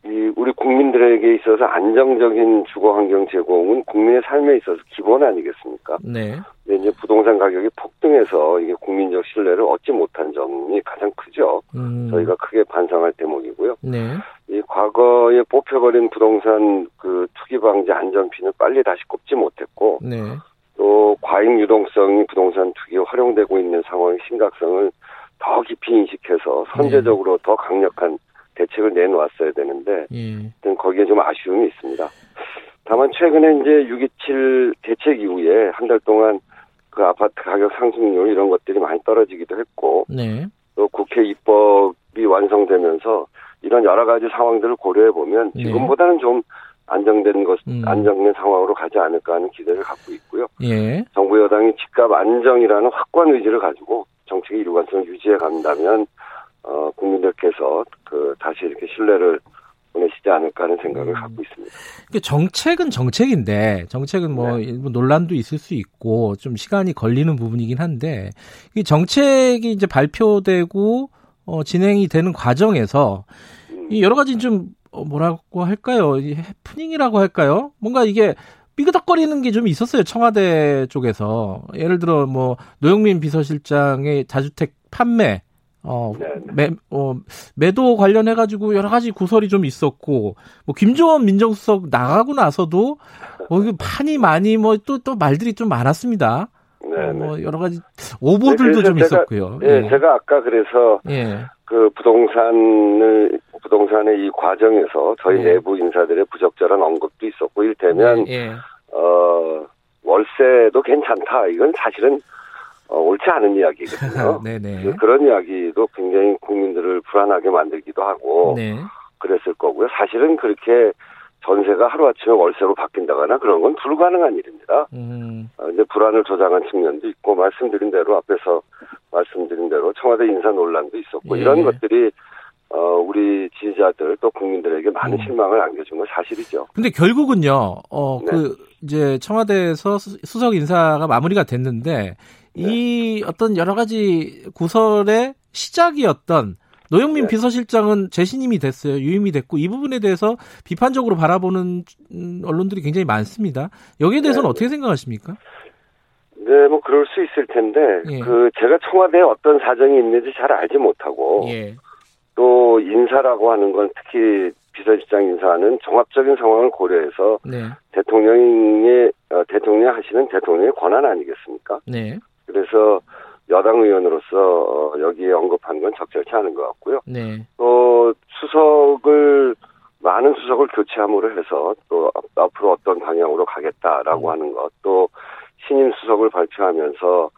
이 우리 국민들에게 있어서 안정적인 주거 환경 제공은 국민의 삶에 있어서 기본 아니겠습니까? 네. 이제 부동산 가격이 폭등해서 이게 국민적 신뢰를 얻지 못한 점이 가장 크죠. 음. 저희가 크게 반성할 대목이고요. 네. 이 과거에 뽑혀버린 부동산 그 투기 방지 안전핀을 빨리 다시 꼽지 못했고, 네. 또또 과잉 유동성이 부동산 투기에 활용되고 있는 상황의 심각성을 더 깊이 인식해서 선제적으로 네. 더 강력한 대책을 내놓았어야 되는데 예. 거기에 좀 아쉬움이 있습니다. 다만 최근에 이제 6.27 대책 이후에 한 달 동안 그 아파트 가격 상승률 이런 것들이 많이 떨어지기도 했고 네. 또 국회 입법이 완성되면서 이런 여러 가지 상황들을 고려해 보면 네. 지금보다는 좀 안정된 것, 음. 안정된 상황으로 가지 않을까 하는 기대를 갖고 있고요. 예. 정부 여당이 집값 안정이라는 확고한 의지를 가지고 정책의 일관성을 유지해 간다면 어, 국민들께서 그 다시 이렇게 신뢰를 보내시지 않을까 하는 생각을 음. 갖고 있습니다. 정책은 정책인데 정책은 뭐, 네. 뭐 논란도 있을 수 있고 좀 시간이 걸리는 부분이긴 한데 이 정책이 이제 발표되고 어, 진행이 되는 과정에서 음. 여러 가지 좀 어, 뭐라고 할까요? 해프닝이라고 할까요? 뭔가 이게 삐그덕거리는 게 좀 있었어요. 청와대 쪽에서. 예를 들어 뭐 노영민 비서실장의 다주택 판매 어, 네, 네. 매, 어, 매도 관련해 가지고 여러 가지 구설이 좀 있었고 뭐 김조원 민정수석 나가고 나서도 어, 판이 많이 뭐 또또 또 말들이 좀 많았습니다. 네, 어, 뭐 여러 가지 오보들도 네, 좀 제가, 있었고요. 예, 예, 제가 아까 그래서 예. 그 부동산을 부동산의 이 과정에서 저희 예. 내부 인사들의 부적절한 언급도 있었고 이를테면 예, 예. 어 월세도 괜찮다 이건 사실은 어, 옳지 않은 이야기거든요. 네네. 그런 이야기도 굉장히 국민들을 불안하게 만들기도 하고 네. 그랬을 거고요. 사실은 그렇게 전세가 하루아침에 월세로 바뀐다거나 그런 건 불가능한 일입니다. 음. 어, 이제 불안을 조장한 측면도 있고 말씀드린 대로 앞에서 말씀드린 대로 청와대 인사 논란도 있었고 예. 이런 것들이 어, 우리 지지자들 또 국민들에게 많은 음. 실망을 안겨준 건 사실이죠. 근데 결국은요, 어, 네. 그, 이제 청와대에서 수석 인사가 마무리가 됐는데 이 어떤 여러 가지 구설의 시작이었던 노영민 네. 비서실장은 재신임이 됐어요. 유임이 됐고 이 부분에 대해서 비판적으로 바라보는 언론들이 굉장히 많습니다. 여기에 대해서는 네. 어떻게 생각하십니까? 네, 뭐 그럴 수 있을 텐데 예. 그 제가 청와대에 어떤 사정이 있는지 잘 알지 못하고 예. 또 인사라고 하는 건 특히 비서실장 인사는 종합적인 상황을 고려해서 네. 대통령의 어, 대통령 하시는 대통령의 권한 아니겠습니까? 네. 그래서 여당 의원으로서 어, 여기에 언급한 건 적절치 않은 것 같고요. 네. 또 수석을 많은 수석을 교체함으로 해서 또 앞으로 어떤 방향으로 가겠다라고 음. 하는 것, 또 신임 수석을 발표하면서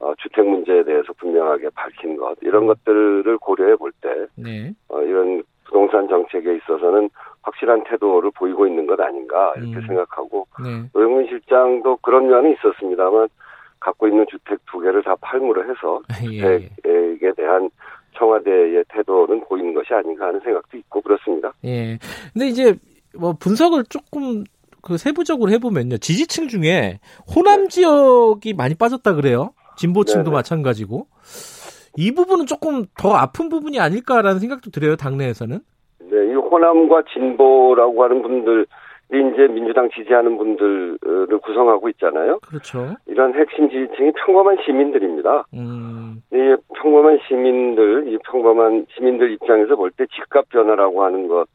어, 주택 문제에 대해서 분명하게 밝힌 것 이런 음. 것들을 고려해 볼때 네. 어, 이런 부동산 정책에 있어서는 확실한 태도를 보이고 있는 것 아닌가 이렇게 음. 생각하고 네. 노영민 실장도 그런 면이 있었습니다만 갖고 있는 주택 두 개를 다 팔무로 해서 예. 주택에 대한 청와대의 태도는 보이는 것이 아닌가 하는 생각도 있고 그렇습니다. 예. 근데 이제 뭐 분석을 조금 그 세부적으로 해보면요. 지지층 중에 호남 네. 지역이 많이 빠졌다 그래요. 진보층도 네네. 마찬가지고. 이 부분은 조금 더 아픈 부분이 아닐까라는 생각도 들어요. 당내에서는. 네, 이 호남과 진보라고 하는 분들 이제 민주당 지지하는 분들을 구성하고 있잖아요. 그렇죠. 이런 핵심 지지층이 평범한 시민들입니다. 음. 이 평범한 시민들, 이 평범한 시민들 입장에서 볼 때 집값 변화라고 하는 것,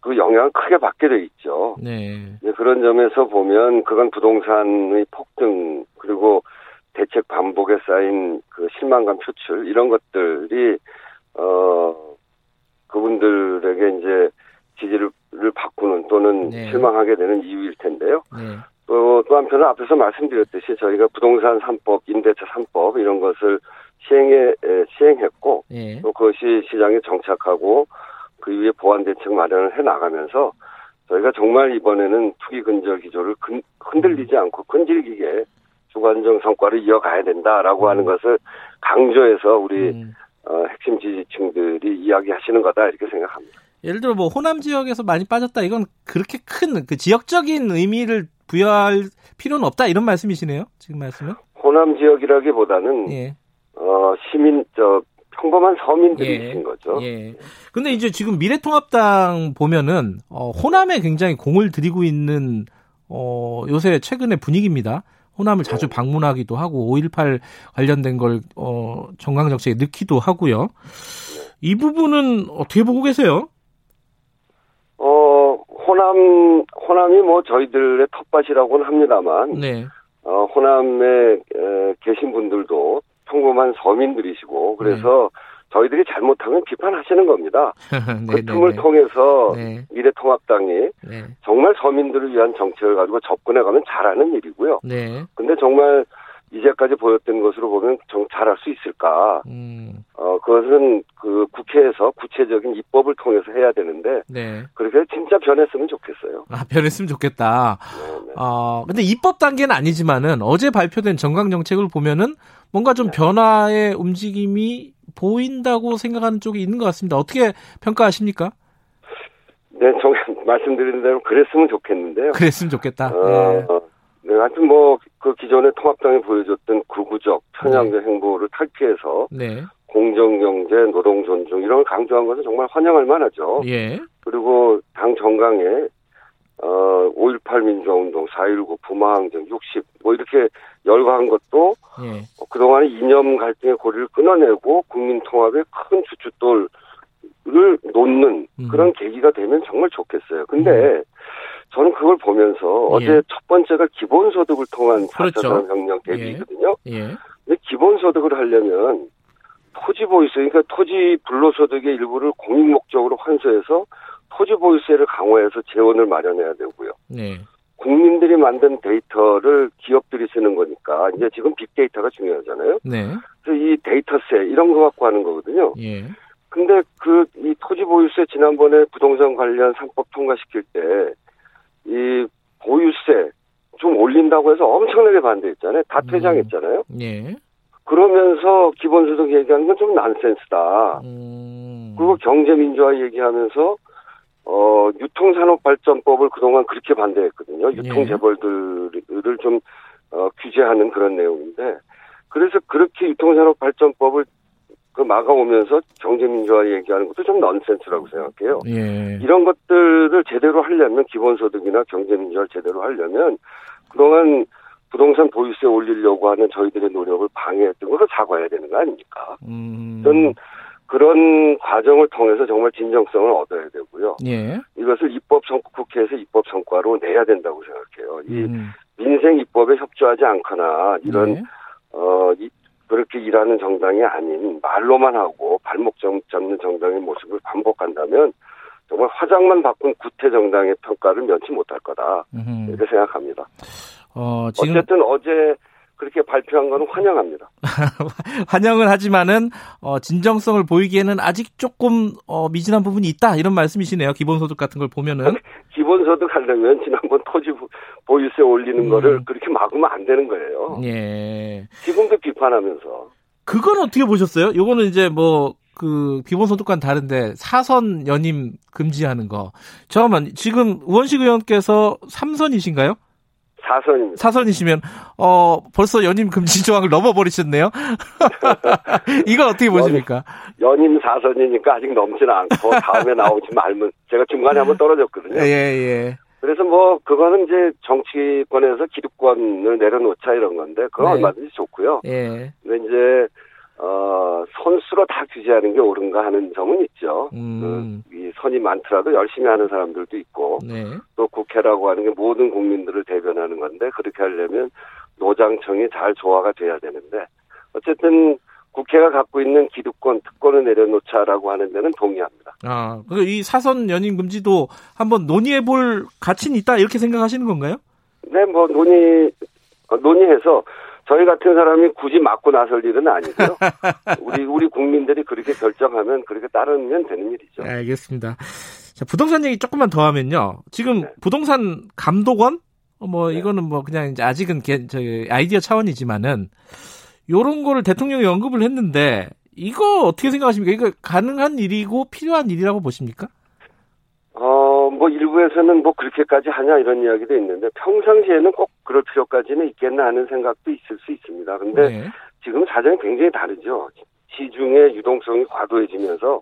그 영향을 크게 받게 돼 있죠. 네. 그런 점에서 보면 그건 부동산의 폭등 그리고 대책 반복에 쌓인 그 실망감 표출 이런 것들이 어 그분들에게 이제 지지를 또는 네. 실망하게 되는 이유일 텐데요. 네. 또, 또 한편은 앞에서 말씀드렸듯이 저희가 부동산 3법, 임대차 3법 이런 것을 시행해, 시행했고 네. 또 그것이 시장에 정착하고 그 이후에 보완 대책 마련을 해 나가면서 저희가 정말 이번에는 투기 근절 기조를 흔들리지 않고 끈질기게 주관적 성과를 이어가야 된다라고 하는 음. 것을 강조해서 우리 음. 어, 핵심 지지층들이 이야기하시는 거다 이렇게 생각합니다. 예를 들어 뭐 호남 지역에서 많이 빠졌다 이건 그렇게 큰 그 지역적인 의미를 부여할 필요는 없다 이런 말씀이시네요. 지금 말씀은? 호남 지역이라기보다는 예. 어 시민 저 평범한 서민들이신 예. 거죠. 예. 근데 이제 지금 미래통합당 보면은 어 호남에 굉장히 공을 들이고 있는 어 요새 최근의 분위기입니다. 호남을 자주 네. 방문하기도 하고 5.18 관련된 걸 어, 정강 정책에 넣기도 하고요. 네. 이 부분은 어떻게 보고 계세요? 어, 호남, 호남이 뭐 저희들의 텃밭이라고는 합니다만, 네. 어, 호남에 에, 계신 분들도 평범한 서민들이시고 그래서 네. 저희들이 잘못하면 비판하시는 겁니다. 네, 그 틈을 네, 네. 통해서 네. 미래통합당이 네. 정말 서민들을 위한 정책을 가지고 접근해 가면 잘하는 일이고요. 네. 근데 정말 이제까지 보였던 것으로 보면 정 잘할 수 있을까? 음. 어 그것은 그 국회에서 구체적인 입법을 통해서 해야 되는데 네. 그렇게 진짜 변했으면 좋겠어요. 아 변했으면 좋겠다. 네, 네. 어 근데 입법 단계는 아니지만은 어제 발표된 정강 정책을 보면은 뭔가 좀 네. 변화의 움직임이 보인다고 생각하는 쪽이 있는 것 같습니다. 어떻게 평가하십니까? 네, 정 말씀드린 대로 그랬으면 좋겠는데요. 그랬으면 좋겠다. 어, 네. 네, 하여튼 뭐, 그 기존의 통합당이 보여줬던 극우적 편향적 네. 행보를 탈피해서 네. 공정경제, 노동존중 이런 걸 강조한 것은 정말 환영할 만하죠. 예. 그리고 당 정강에 어, 5.18 민주화운동, 4.19 부마항쟁, 60, 뭐 이렇게 열거한 것도 예. 어, 그동안의 이념 갈등의 고리를 끊어내고 국민 통합의 큰 주춧돌을 놓는 음. 그런 계기가 되면 정말 좋겠어요. 근데 음. 저는 그걸 보면서 예. 어제 첫 번째가 기본소득을 통한 4차 산업혁명 대비거든요. 예. 예. 근데 기본소득을 하려면 토지 보유세, 그러니까 토지 불로소득의 일부를 공익 목적으로 환수해서 토지 보유세를 강화해서 재원을 마련해야 되고요. 네. 국민들이 만든 데이터를 기업들이 쓰는 거니까 이제 지금 빅데이터가 중요하잖아요. 네. 그래서 이 데이터세 이런 거 갖고 하는 거거든요. 예. 근데 그 이 토지 보유세 지난번에 부동산 관련 상법 통과시킬 때 이 보유세 좀 올린다고 해서 엄청나게 반대했잖아요. 다 음. 퇴장했잖아요. 음. 예. 그러면서 기본소득 얘기하는 건 좀 난센스다. 음. 그리고 경제민주화 얘기하면서 어 유통산업발전법을 그동안 그렇게 반대했거든요. 유통재벌들을 예. 좀 어, 규제하는 그런 내용인데 그래서 그렇게 유통산업발전법을 그 막아오면서 경제민주화 얘기하는 것도 좀 넌센스라고 생각해요. 예. 이런 것들을 제대로 하려면 기본소득이나 경제민주화를 제대로 하려면 그동안 부동산 보유세 올리려고 하는 저희들의 노력을 방해했던 것을 사과해야 되는 거 아닙니까? 음. 저는 그런 과정을 통해서 정말 진정성을 얻어야 되고요. 예. 이것을 입법 성 국회에서 입법 성과로 내야 된다고 생각해요. 이 음. 민생 입법에 협조하지 않거나 이런 예. 어, 이, 그렇게 일하는 정당이 아닌 말로만 하고 발목 잡는 정당의 모습을 반복한다면 정말 화장만 바꾼 구태 정당의 평가를 면치 못할 거다 이렇게 생각합니다. 어, 지금... 어쨌든 어제 그렇게 발표한 거는 환영합니다. 환영을 하지만은 어, 진정성을 보이기에는 아직 조금 어, 미진한 부분이 있다 이런 말씀이시네요. 기본소득 같은 걸 보면은 기본소득 하려면 지난번 토지 보유세 올리는 음. 거를 그렇게 막으면 안 되는 거예요. 예. 지금도 비판하면서 그건 어떻게 보셨어요? 요거는 이제 뭐 그 기본소득과는 다른데 사선 연임 금지하는 거. 잠깐만 지금 우원식 의원께서 삼선이신가요? 사선입니다. 사선이시면 어 벌써 연임 금지 조항을 넘어버리셨네요. 이건 어떻게 보십니까? 연임, 연임 사선이니까 아직 넘지는 않고 다음에 나오지 말면 제가 중간에 한번 떨어졌거든요. 예 예. 그래서 뭐 그거는 이제 정치권에서 기득권을 내려놓자 이런 건데 그건 네. 얼마든지 좋고요. 예. 근데 이제 어, 선수로 다 규제하는 게 옳은가 하는 점은 있죠. 음. 그, 이 선이 많더라도 열심히 하는 사람들도 있고, 네. 또 국회라고 하는 게 모든 국민들을 대변하는 건데, 그렇게 하려면 노장청이 잘 조화가 돼야 되는데, 어쨌든 국회가 갖고 있는 기득권, 특권을 내려놓자라고 하는 데는 동의합니다. 아, 이 사선 연임 금지도 한번 논의해 볼 가치는 있다, 이렇게 생각하시는 건가요? 네, 뭐, 논의, 논의해서 저희 같은 사람이 굳이 맞고 나설 일은 아니고요. 우리 우리 국민들이 그렇게 결정하면 그렇게 따르면 되는 일이죠. 네, 알겠습니다. 자, 부동산 얘기 조금만 더 하면요. 지금 네. 부동산 감독원 뭐 네. 이거는 뭐 그냥 이제 아직은 개, 아이디어 차원이지만은 요런 거를 대통령이 언급을 했는데 이거 어떻게 생각하십니까? 이거 가능한 일이고 필요한 일이라고 보십니까? 뭐 일부에서는 뭐 그렇게까지 하냐 이런 이야기도 있는데 평상시에는 꼭 그럴 필요까지는 있겠나 하는 생각도 있을 수 있습니다. 근데 네. 지금 사정이 굉장히 다르죠. 시중의 유동성이 과도해지면서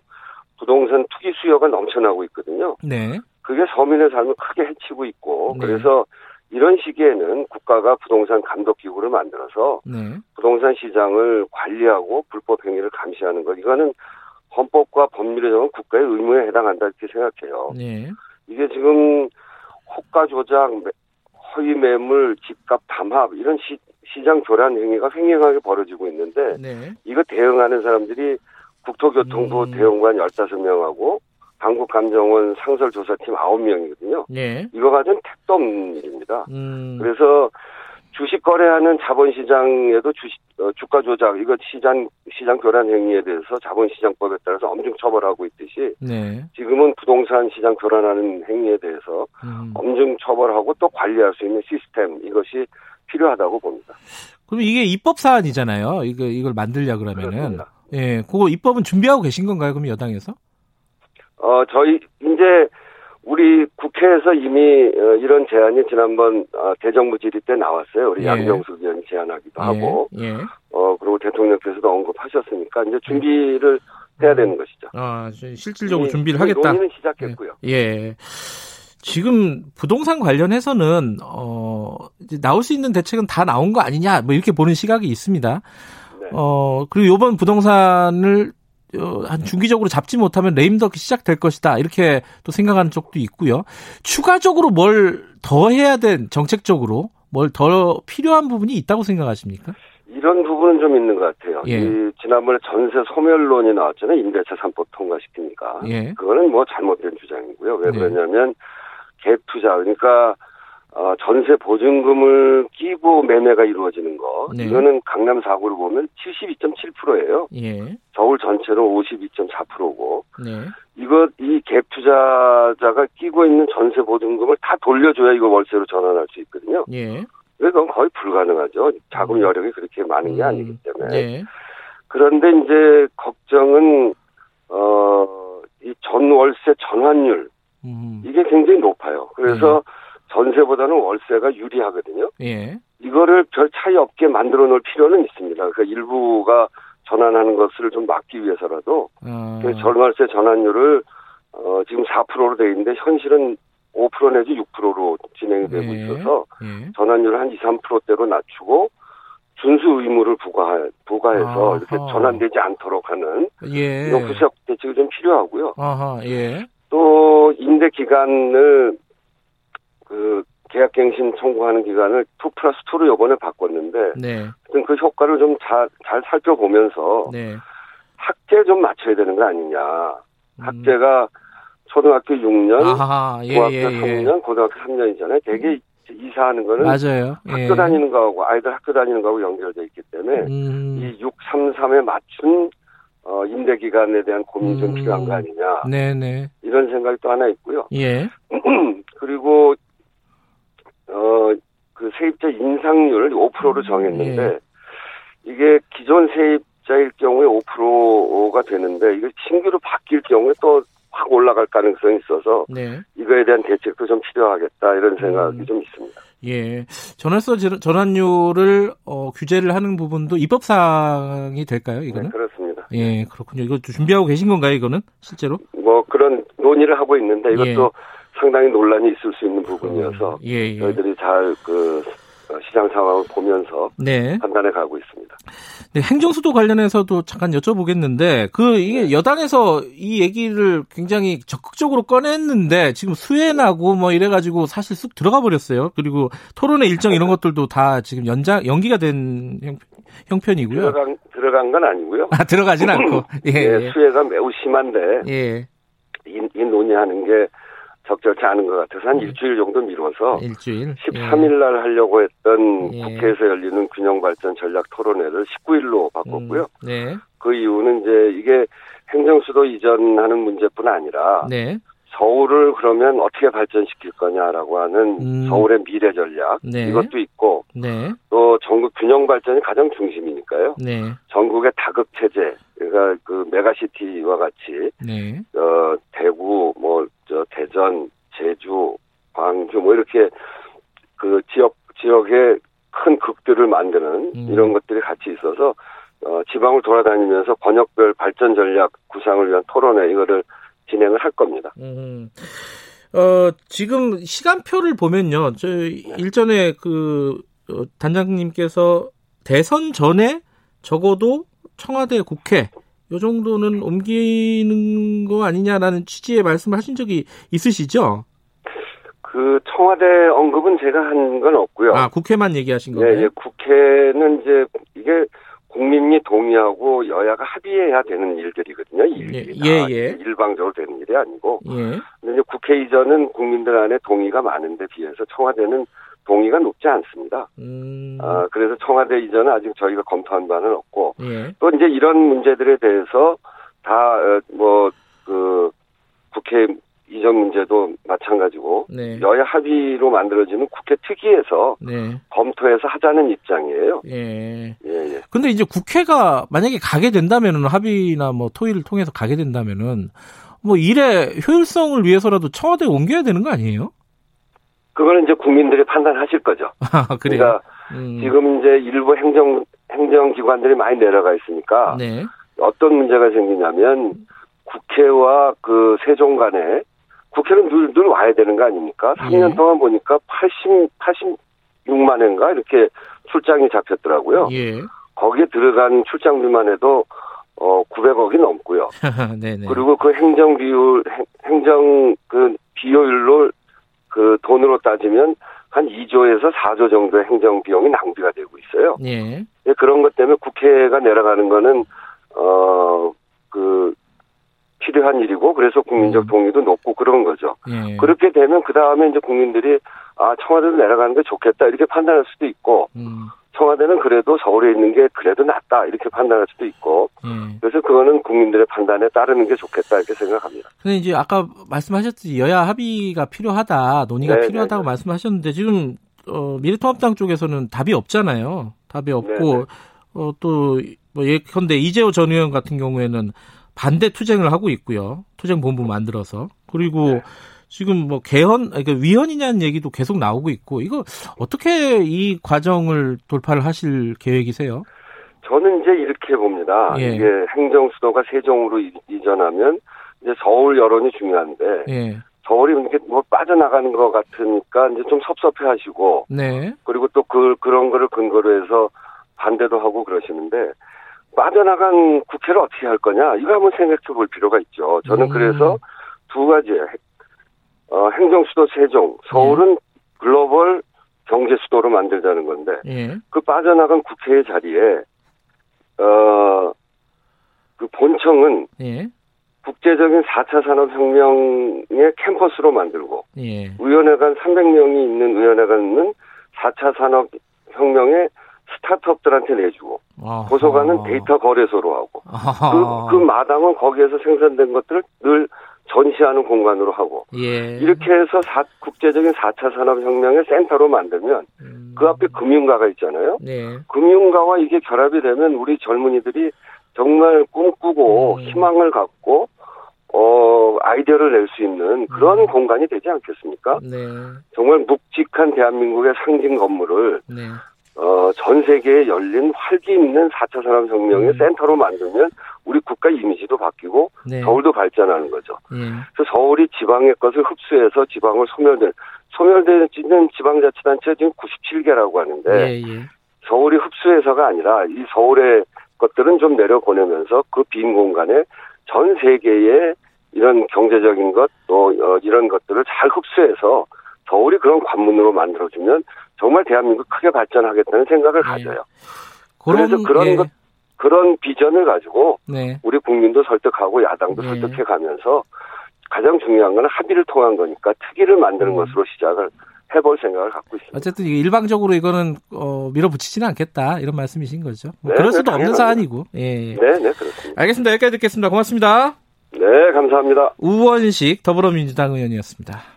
부동산 투기 수요가 넘쳐나고 있거든요. 네. 그게 서민의 삶을 크게 해치고 있고 네. 그래서 이런 시기에는 국가가 부동산 감독 기구를 만들어서 네. 부동산 시장을 관리하고 불법 행위를 감시하는 것 이거는 헌법과 법률에 정한 국가의 의무에 해당한다 이렇게 생각해요. 네. 이게 지금 호가 조작, 허위 매물, 집값 담합 이런 시, 시장 교란 행위가 횡행하게 벌어지고 있는데 네. 이거 대응하는 사람들이 국토교통부 음. 대응관 15명하고 한국감정원 상설조사팀 9명이거든요. 네. 이거 가진 택도 없는 일입니다. 음. 그래서 주식 거래하는 자본시장에도 주식 어, 주가 조작 이거 시장 시장 교란 행위에 대해서 자본시장법에 따라서 엄중 처벌하고 있듯이 네. 지금은 부동산 시장 교란하는 행위에 대해서 음. 엄중 처벌하고 또 관리할 수 있는 시스템 이것이 필요하다고 봅니다. 그럼 이게 입법 사안이잖아요. 이거 이걸 만들려 그러면은 그렇습니다. 예, 그거 입법은 준비하고 계신 건가요? 그럼 여당에서? 어, 저희 이제 우리 국회에서 이미 어, 이런 제안이 지난번 어, 대정부 질의 때 나왔어요. 우리 예. 양병숙 의원이 제안하기도 예. 하고, 예. 어 그리고 대통령께서도 언급하셨으니까 이제 준비를 해야 되는 것이죠. 아 실질적으로 준비를 하겠다. 논의는 시작했고요. 예. 예. 지금 부동산 관련해서는 어 나올 수 있는 대책은 다 나온 거 아니냐 뭐 이렇게 보는 시각이 있습니다. 네. 어 그리고 이번 부동산을 어, 한 중기적으로 잡지 못하면 레임덕이 시작될 것이다 이렇게 또 생각하는 쪽도 있고요. 추가적으로 뭘 더 해야 된 정책적으로 뭘 더 필요한 부분이 있다고 생각하십니까? 이런 부분은 좀 있는 것 같아요. 예. 이 지난번에 전세 소멸론이 나왔잖아요. 임대차 3법 통과시키니까. 예. 그거는 뭐 잘못된 주장이고요. 왜 네. 그러냐면 갭 투자 그러니까 어, 전세 보증금을 끼고 매매가 이루어지는 거. 네. 이거는 강남 4구를 보면 72.7%예요. 예. 서울 전체로 52.4%고. 네. 이거 이 갭 투자자가 끼고 있는 전세 보증금을 다 돌려줘야 이거 월세로 전환할 수 있거든요. 예. 그건 거의 불가능하죠. 자금 음. 여력이 그렇게 많은 게 음. 아니기 때문에. 네. 그런데 이제 걱정은 어 이 전월세 전환율 음. 이게 굉장히 높아요. 그래서 네. 전세보다는 월세가 유리하거든요. 예. 이거를 별 차이 없게 만들어 놓을 필요는 있습니다. 그러니까 일부가 전환하는 것을 좀 막기 위해서라도 어. 전월세 전환율을 어, 지금 4%로 돼 있는데 현실은 5% 내지 6%로 진행이 되고 예. 있어서 예. 전환율을 한 2, 3%대로 낮추고 준수 의무를 부과 부과해서 아하. 이렇게 전환되지 않도록 하는 예. 이런 구석 대책이 좀 필요하고요. 아하, 예. 또 임대 기간을 그 계약갱신 청구하는 기간을 2 플러스 2로 요번에 바꿨는데 네. 그 효과를 좀 잘 잘 살펴보면서 네. 학제 좀 맞춰야 되는 거 아니냐. 음. 학제가 초등학교 6년, 아하, 예, 중학교 예, 3년, 예. 고등학교 3년이잖아요. 되게 이사하는 거는 맞아요. 학교 예. 다니는 거하고 아이들 학교 다니는 거하고 연결돼 있기 때문에 음. 이 6, 3, 3에 맞춘 어, 임대 기간에 대한 고민이 음. 좀 필요한 거 아니냐. 네네. 이런 생각이 또 하나 있고요. 예. 그리고 어, 그 세입자 인상률 5%로 정했는데 예. 이게 기존 세입자일 경우에 5%가 되는데 이게 신규로 바뀔 경우에 또 확 올라갈 가능성이 있어서 네. 이거에 대한 대책도 좀 필요하겠다 이런 생각이 음. 좀 있습니다. 예. 전월세 전환율을 어, 규제를 하는 부분도 입법 사항이 될까요? 이거는? 네, 그렇습니다. 예, 그렇군요. 이거 준비하고 계신 건가요? 이거는 실제로? 뭐 그런 논의를 하고 있는데 이것도 예. 상당히 논란이 있을 수 있는 부분이어서 예, 예. 저희들이 잘그 시장 상황을 보면서 네. 판단해 가고 있습니다. 네, 행정수도 관련해서도 잠깐 여쭤보겠는데 그 이게 네. 여당에서 이 얘기를 굉장히 적극적으로 꺼냈는데 지금 수혜나고 뭐 이래 가지고 사실 쑥 들어가 버렸어요. 그리고 토론회 일정 이런 것들도 다 지금 연장 연기가 된 형, 편 이고요 들어간 들어간 건 아니고요. 아 들어가진 않고 예, 예, 수혜가 매우 심한데 예. 이, 이 논의하는 게 적절치 않은 것 같아서 한 네. 일주일 정도 미뤄서 일주일? 13일 날 하려고 했던 예. 국회에서 열리는 균형 발전 전략 토론회를 19일로 바꿨고요. 음. 네. 그 이유는 이제 이게 행정 수도 이전하는 문제뿐 아니라 네. 서울을 그러면 어떻게 발전시킬 거냐라고 하는 음. 서울의 미래 전략 네. 이것도 있고 네. 또 전국 균형 발전이 가장 중심이니까요. 네. 전국의 다급 체제 그러니까 그 메가시티와 같이 네. 어 대구 뭐 저 대전 제주 광주 뭐 이렇게 그 지역 지역의 큰 극들을 만드는 음. 이런 것들이 같이 있어서 어 지방을 돌아다니면서 권역별 발전 전략 구상을 위한 토론회 이거를 진행을 할 겁니다. 음. 어, 지금 시간표를 보면요. 저 네. 일전에 그 어, 단장님께서 대선 전에 적어도 청와대 국회 요 정도는 옮기는 거 아니냐라는 취지의 말씀을 하신 적이 있으시죠? 그그 청와대 언급은 제가 한 건 없고요. 아 국회만 얘기하신 거예요? 예, 예, 국회는 이제 이게 국민이 동의하고 여야가 합의해야 되는 일들이거든요. 일들이 예, 예, 예. 일방적으로 되는 일이 아니고. 예. 근데 이제 국회 이전은 국민들 안에 동의가 많은데 비해서 청와대는 동의가 높지 않습니다. 음. 아, 그래서 청와대 이전은 아직 저희가 검토한 바는 없고 예. 또 이제 이런 문제들에 대해서 다 뭐그 어, 국회 이전 문제도 마찬가지고 네. 여야 합의로 만들어지는 국회 특위에서 네. 검토해서 하자는 입장이에요. 예. 예, 예. 근데 이제 국회가 만약에 가게 된다면은 합의나 뭐 토의를 통해서 가게 된다면은 뭐 일의 효율성을 위해서라도 청와대에 옮겨야 되는 거 아니에요? 그거는 이제 국민들이 판단하실 거죠. 아, 그래요? 그러니까 음. 지금 이제 일부 행정 행정기관들이 많이 내려가 있으니까 네. 어떤 문제가 생기냐면 국회와 그 세종 간에 국회는 늘, 늘 와야 되는 거 아닙니까? 3년 예. 동안 보니까 80, 86만 회인가 이렇게 출장이 잡혔더라고요. 예. 거기에 들어간 출장비만 해도 어 900억이 넘고요. 그리고 그 행정 비율 행정 그 비효율로 그 돈으로 따지면 한 2조에서 4조 정도의 행정 비용이 낭비가 되고 있어요. 예. 그런 것 때문에 국회가 내려가는 거는 어그 필요한 일이고 그래서 국민적 음. 동의도 높고 그런 거죠. 예. 그렇게 되면 그 다음에 이제 국민들이 아 청와대로 내려가는 게 좋겠다 이렇게 판단할 수도 있고 음. 청와대는 그래도 서울에 있는 게 그래도 낫다 이렇게 판단할 수도 있고 예. 그래서 그거는 국민들의 판단에 따르는 게 좋겠다 이렇게 생각합니다. 근데 이제 아까 말씀하셨듯이 여야 합의가 필요하다 논의가 네네. 필요하다고 네, 네. 말씀하셨는데 지금 어, 미래통합당 쪽에서는 답이 없잖아요. 답이 없고 네, 어, 또뭐 예컨대 이재호 전 의원 같은 경우에는 반대 투쟁을 하고 있고요. 투쟁 본부 만들어서 그리고 네. 지금 뭐 개헌 그러니까 위헌이냐는 얘기도 계속 나오고 있고 이거 어떻게 이 과정을 돌파를 하실 계획이세요? 저는 이제 이렇게 봅니다. 예. 이게 행정 수도가 세종으로 이전하면 이제 서울 여론이 중요한데 예. 서울이 이렇게 뭐 빠져나가는 것 같으니까 이제 좀 섭섭해하시고 네. 그리고 또 그 그런 거를 근거로 해서 반대도 하고 그러시는데 빠져나간 국회를 어떻게 할 거냐 이거 한번 생각해 볼 필요가 있죠. 저는 음. 그래서 두 가지 어, 행정 수도 세종 서울은 예. 글로벌 경제 수도로 만들자는 건데 예. 그 빠져나간 국회의 자리에 어 그 본청은 예. 국제적인 4차 산업혁명의 캠퍼스로 만들고 예. 의원회관 300명이 있는 의원회관은 4차 산업혁명의 스타트업들한테 내주고 아하. 도서관은 데이터 거래소로 하고 그, 그 마당은 거기에서 생산된 것들을 늘 전시하는 공간으로 하고 예. 이렇게 해서 사, 국제적인 4차 산업혁명의 센터로 만들면 음. 그 앞에 금융가가 있잖아요. 네. 금융가와 이게 결합이 되면 우리 젊은이들이 정말 꿈꾸고 음. 희망을 갖고 어 아이디어를 낼 수 있는 그런 음. 공간이 되지 않겠습니까? 네. 정말 묵직한 대한민국의 상징 건물을 네. 어, 전 세계에 열린 활기 있는 4차 산업혁명의 음. 센터로 만들면 우리 국가 이미지도 바뀌고 네. 서울도 발전하는 거죠. 예. 그래서 서울이 지방의 것을 흡수해서 지방을 소멸된 소멸되는 지방자치단체가 지금 97개라고 하는데 예, 예. 서울이 흡수해서가 아니라 이 서울의 것들은 좀 내려보내면서 그 빈 공간에 전 세계의 이런 경제적인 것또 어, 이런 것들을 잘 흡수해서 서울이 그런 관문으로 만들어주면 정말 대한민국 크게 발전하겠다는 생각을 네. 가져요. 그런, 그래서 그런 예. 것 그런 비전을 가지고 네. 우리 국민도 설득하고 야당도 네. 설득해 가면서 가장 중요한 건 합의를 통한 거니까 특위를 만드는 음. 것으로 시작을 해볼 생각을 갖고 있습니다. 어쨌든 일방적으로 이거는 어, 밀어붙이지는 않겠다 이런 말씀이신 거죠. 뭐 네, 그럴 수도 네, 없는 사안이고. 예. 네, 네 그렇습니다. 알겠습니다. 여기까지 듣겠습니다. 고맙습니다. 네, 감사합니다. 우원식 더불어민주당 의원이었습니다.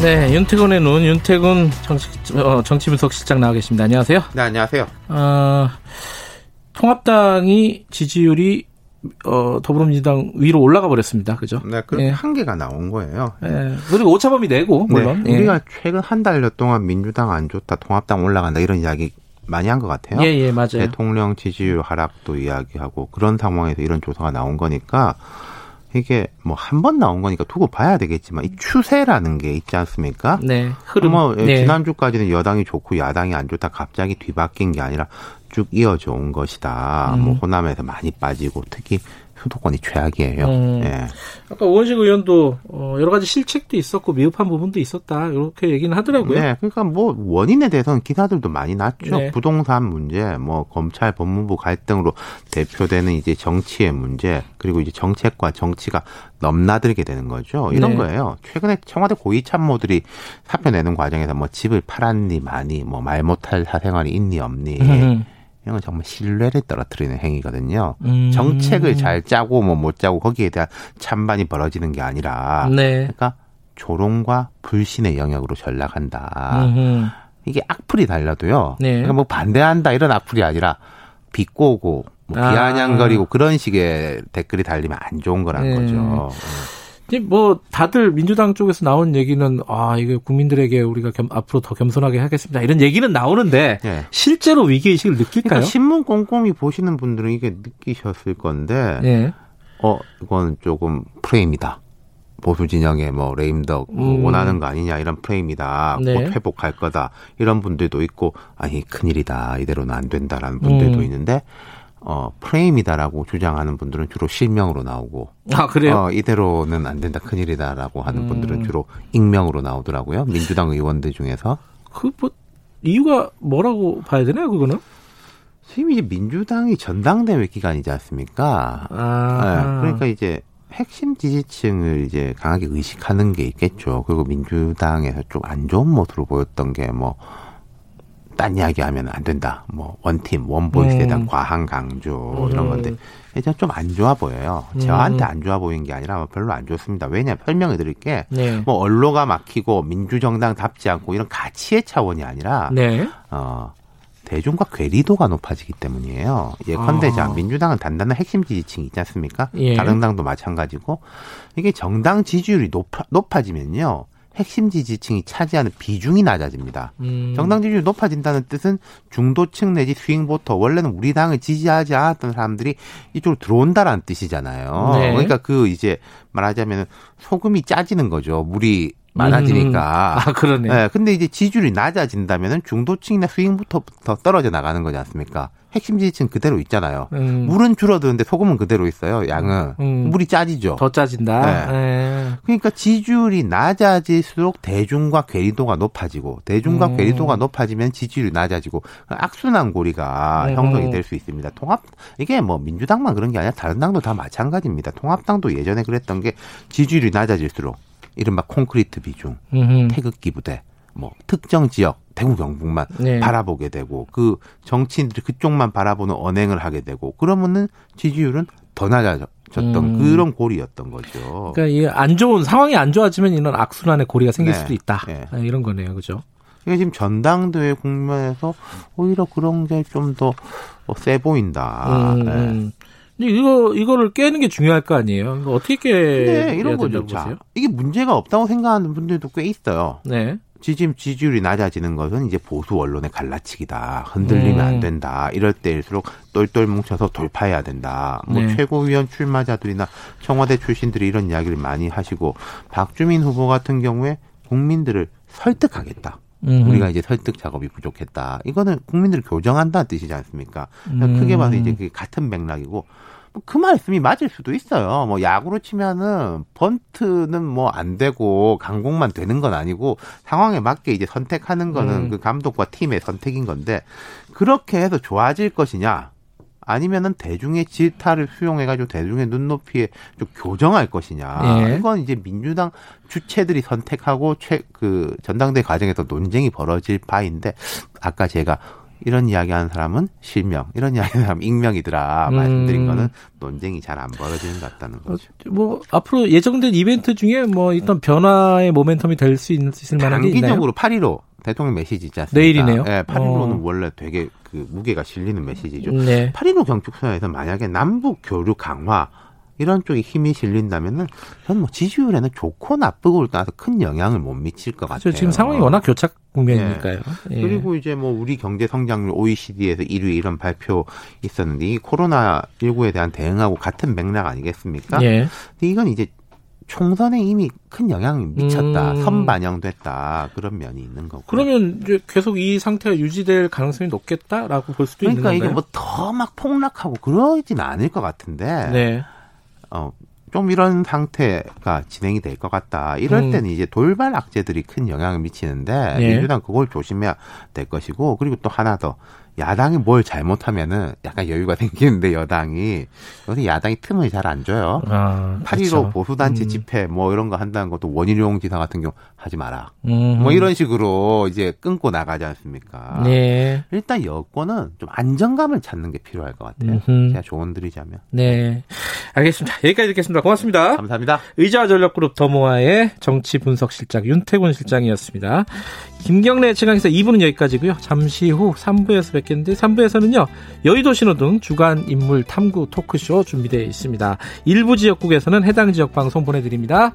네, 윤태곤의 눈, 윤태곤 정치, 어, 정치분석 실장 나와 계십니다. 안녕하세요. 네, 안녕하세요. 어, 통합당이 지지율이 어, 더불어민주당 위로 올라가 버렸습니다. 그죠? 네, 그 예. 한계가 나온 거예요. 예. 그리고 오차범위 내고 네, 물론 네, 우리가 최근 한 달여 동안 민주당 안 좋다, 통합당 올라간다 이런 이야기 많이 한 것 같아요. 예, 예, 맞아요. 대통령 지지율 하락도 이야기하고 그런 상황에서 이런 조사가 나온 거니까 이게 뭐 한 번 나온 거니까 두고 봐야 되겠지만 이 추세라는 게 있지 않습니까? 네. 흐름. 뭐 네. 지난주까지는 여당이 좋고 야당이 안 좋다 갑자기 뒤바뀐 게 아니라 쭉 이어져 온 것이다. 음. 뭐 호남에서 많이 빠지고 특히 수도권이 최악이에요. 음. 예. 아까 오원식 의원도 어, 여러 가지 실책도 있었고 미흡한 부분도 있었다 이렇게 얘기는 하더라고요. 네, 그러니까 뭐 원인에 대해서는 기사들도 많이 났죠. 네. 부동산 문제, 뭐 검찰 법무부 갈등으로 대표되는 이제 정치의 문제, 그리고 이제 정책과 정치가 넘나들게 되는 거죠. 이런 네. 거예요. 최근에 청와대 고위 참모들이 사표 내는 과정에서 뭐 집을 팔았니 많이, 뭐 말 못할 사생활이 있니 없니. 음. 이런 건 정말 신뢰를 떨어뜨리는 행위거든요. 음. 정책을 잘 짜고 뭐 못 짜고 거기에 대한 찬반이 벌어지는 게 아니라 네. 그러니까 조롱과 불신의 영역으로 전락한다. 음흠. 이게 악플이 달려도요. 네. 그러니까 뭐 반대한다 이런 악플이 아니라 비꼬고 뭐 아. 비아냥거리고 그런 식의 댓글이 달리면 안 좋은 거란 네. 거죠. 뭐 다들 민주당 쪽에서 나온 얘기는 아 이게 국민들에게 우리가 겸, 앞으로 더 겸손하게 하겠습니다 이런 얘기는 나오는데 네. 실제로 위기 의식을 느낄까요? 그러니까 신문 꼼꼼히 보시는 분들은 이게 느끼셨을 건데 네. 어 이건 조금 프레임이다. 보수 진영의 뭐 레임덕 뭐 음. 원하는 거 아니냐 이런 프레임이다. 네. 곧 회복할 거다 이런 분들도 있고 아니 큰일이다 이대로는 안 된다라는 분들도 음. 있는데 어, 프레임이다라고 주장하는 분들은 주로 실명으로 나오고. 아, 그래요? 어, 이대로는 안 된다, 큰일이다라고 하는 음. 분들은 주로 익명으로 나오더라고요. 민주당 의원들 중에서. 그, 뭐, 이유가 뭐라고 봐야 되나요, 그거는? 지금 이제 민주당이 전당대회 기간이지 않습니까? 아. 네, 그러니까 이제 핵심 지지층을 이제 강하게 의식하는 게 있겠죠. 그리고 민주당에서 좀 안 좋은 모습으로 보였던 게 뭐 딴 이야기 하면 안 된다. 뭐, 원팀, 원보이스에 대한 음. 과한 강조, 이런 음. 건데, 이제 좀안 좋아 보여요. 음. 저한테 안 좋아 보이는 게 아니라 별로 안 좋습니다. 왜냐, 설명해 드릴게. 네. 뭐, 언로가 막히고, 민주정당 답지 않고, 이런 가치의 차원이 아니라, 네. 어, 대중과 괴리도가 높아지기 때문이에요. 예컨대 자 아. 민주당은 단단한 핵심 지지층이 있지 않습니까? 예. 다른 당도 마찬가지고 이게 정당 지지율이 높아, 높아지면요. 핵심 지지층이 차지하는 비중이 낮아집니다. 음. 정당 지지율이 높아진다는 뜻은 중도층 내지 스윙 보터 원래는 우리 당을 지지하지 않았던 사람들이 이쪽으로 들어온다라는 뜻이잖아요. 네. 그러니까 그 이제 말하자면 소금이 짜지는 거죠. 물이 많아지니까. 음. 아, 그러네. 네, 근데 이제 지지율이 낮아진다면은 중도층이나 스윙부터 더 떨어져 나가는 거지 않습니까? 핵심 지지층 그대로 있잖아요. 음. 물은 줄어드는데 소금은 그대로 있어요. 양은 음. 물이 짜지죠. 더 짜진다. 네. 네. 그러니까 지지율이 낮아질수록 대중과 괴리도가 높아지고 대중과 음. 괴리도가 높아지면 지지율이 낮아지고 악순환 고리가 음. 형성이 될 수 있습니다. 통합 이게 뭐 민주당만 그런 게 아니라 다른 당도 다 마찬가지입니다. 통합당도 예전에 그랬던 게 지지율이 낮아질수록 이른바 콘크리트 비중, 음흠. 태극기 부대, 뭐 특정 지역 대구 경북만 네. 바라보게 되고 그 정치인들이 그쪽만 바라보는 언행을 하게 되고 그러면은 지지율은 더 낮아졌던 음. 그런 고리였던 거죠. 그러니까 이 안 좋은 상황이 안 좋아지면 이런 악순환의 고리가 생길 네. 수도 있다. 네. 네. 이런 거네요, 그죠? 이게 지금 전당대회 국면에서 오히려 그런 게 좀 더세 어, 보인다. 음. 네. 이거 이거를 깨는 게 중요할 거 아니에요. 이거 어떻게 깨? 네, 이런 거죠. 보세요? 이게 문제가 없다고 생각하는 분들도 꽤 있어요. 네. 지금 지지율이 낮아지는 것은 이제 보수 언론의 갈라치기다. 흔들리면 음. 안 된다. 이럴 때일수록 똘똘 뭉쳐서 돌파해야 된다. 뭐 네. 최고위원 출마자들이나 청와대 출신들이 이런 이야기를 많이 하시고 박주민 후보 같은 경우에 국민들을 설득하겠다. 음 우리가 이제 설득 작업이 부족했다. 이거는 국민들을 교정한다는 뜻이지 않습니까? 음. 크게 봐서 이제 그게 같은 맥락이고 그 말씀이 맞을 수도 있어요. 뭐 야구로 치면은 번트는 뭐 안 되고 강공만 되는 건 아니고 상황에 맞게 이제 선택하는 거는 음. 그 감독과 팀의 선택인 건데 그렇게 해서 좋아질 것이냐? 아니면은 대중의 질타를 수용해가지고 대중의 눈높이에 좀 교정할 것이냐. 예. 이건 이제 민주당 주체들이 선택하고 최, 그 전당대 과정에서 논쟁이 벌어질 바인데 아까 제가 이런 이야기 하는 사람은 실명, 이런 이야기 하는 사람은 익명이더라. 음. 말씀드린 거는 논쟁이 잘 안 벌어지는 것 같다는 거죠. 어, 뭐, 앞으로 예정된 이벤트 중에 뭐, 일단 변화의 모멘텀이 될 수 있을 만한 게 있나요? 단기적으로 8.15 대통령 메시지 있지 않습니까? 내일이네요. 네, 8.15는 어. 원래 되게 그 무게가 실리는 메시지죠. 네. 8.15 경축선에서 만약에 남북 교류 강화 이런 쪽에 힘이 실린다면은 저는 뭐 지지율에는 좋고 나쁘고를 떠나서 큰 영향을 못 미칠 것 같아요. 지금 상황이 워낙 교착 국면이니까요. 예. 예. 그리고 이제 뭐 우리 경제 성장률 OECD에서 1위 이런 발표 있었는데 이 코로나 19에 대한 대응하고 같은 맥락 아니겠습니까? 예. 근데 이건 이제 총선에 이미 큰 영향이 미쳤다, 음. 선반영됐다 그런 면이 있는 거고. 그러면 이제 계속 이 상태가 유지될 가능성이 높겠다라고 볼 수도 그러니까 있는 건가요? 그러니까 이게 뭐 더 막 폭락하고 그러진 않을 것 같은데. 네. 어, 좀 이런 상태가 진행이 될 것 같다. 이럴 음. 때는 이제 돌발 악재들이 큰 영향을 미치는데 예. 민주당 그걸 조심해야 될 것이고 그리고 또 하나 더 야당이 뭘 잘못하면은 약간 여유가 생기는데 여당이 요새 야당이 틈을 잘 안 줘요. 아, 8.15 그렇죠. 보수단체 음. 집회 뭐 이런 거 한다는 것도 원희룡 지사 같은 경우 하지 마라. 음. 뭐 이런 식으로 이제 끊고 나가지 않습니까? 네. 일단 여권은 좀 안정감을 찾는 게 필요할 것 같아요. 음흠. 제가 조언 드리자면. 네. 알겠습니다. 여기까지 듣겠습니다. 고맙습니다. 감사합니다. 의자와 전력그룹 더모아의 정치 분석 실장 윤태곤 실장이었습니다. 김경래 최강에서 2부는 여기까지고요. 잠시 후 3부에서 뵙겠는데 3부에서는요. 여의도 신호등 주간 인물 탐구 토크쇼 준비되어 있습니다. 일부 지역국에서는 해당 지역 방송 보내드립니다.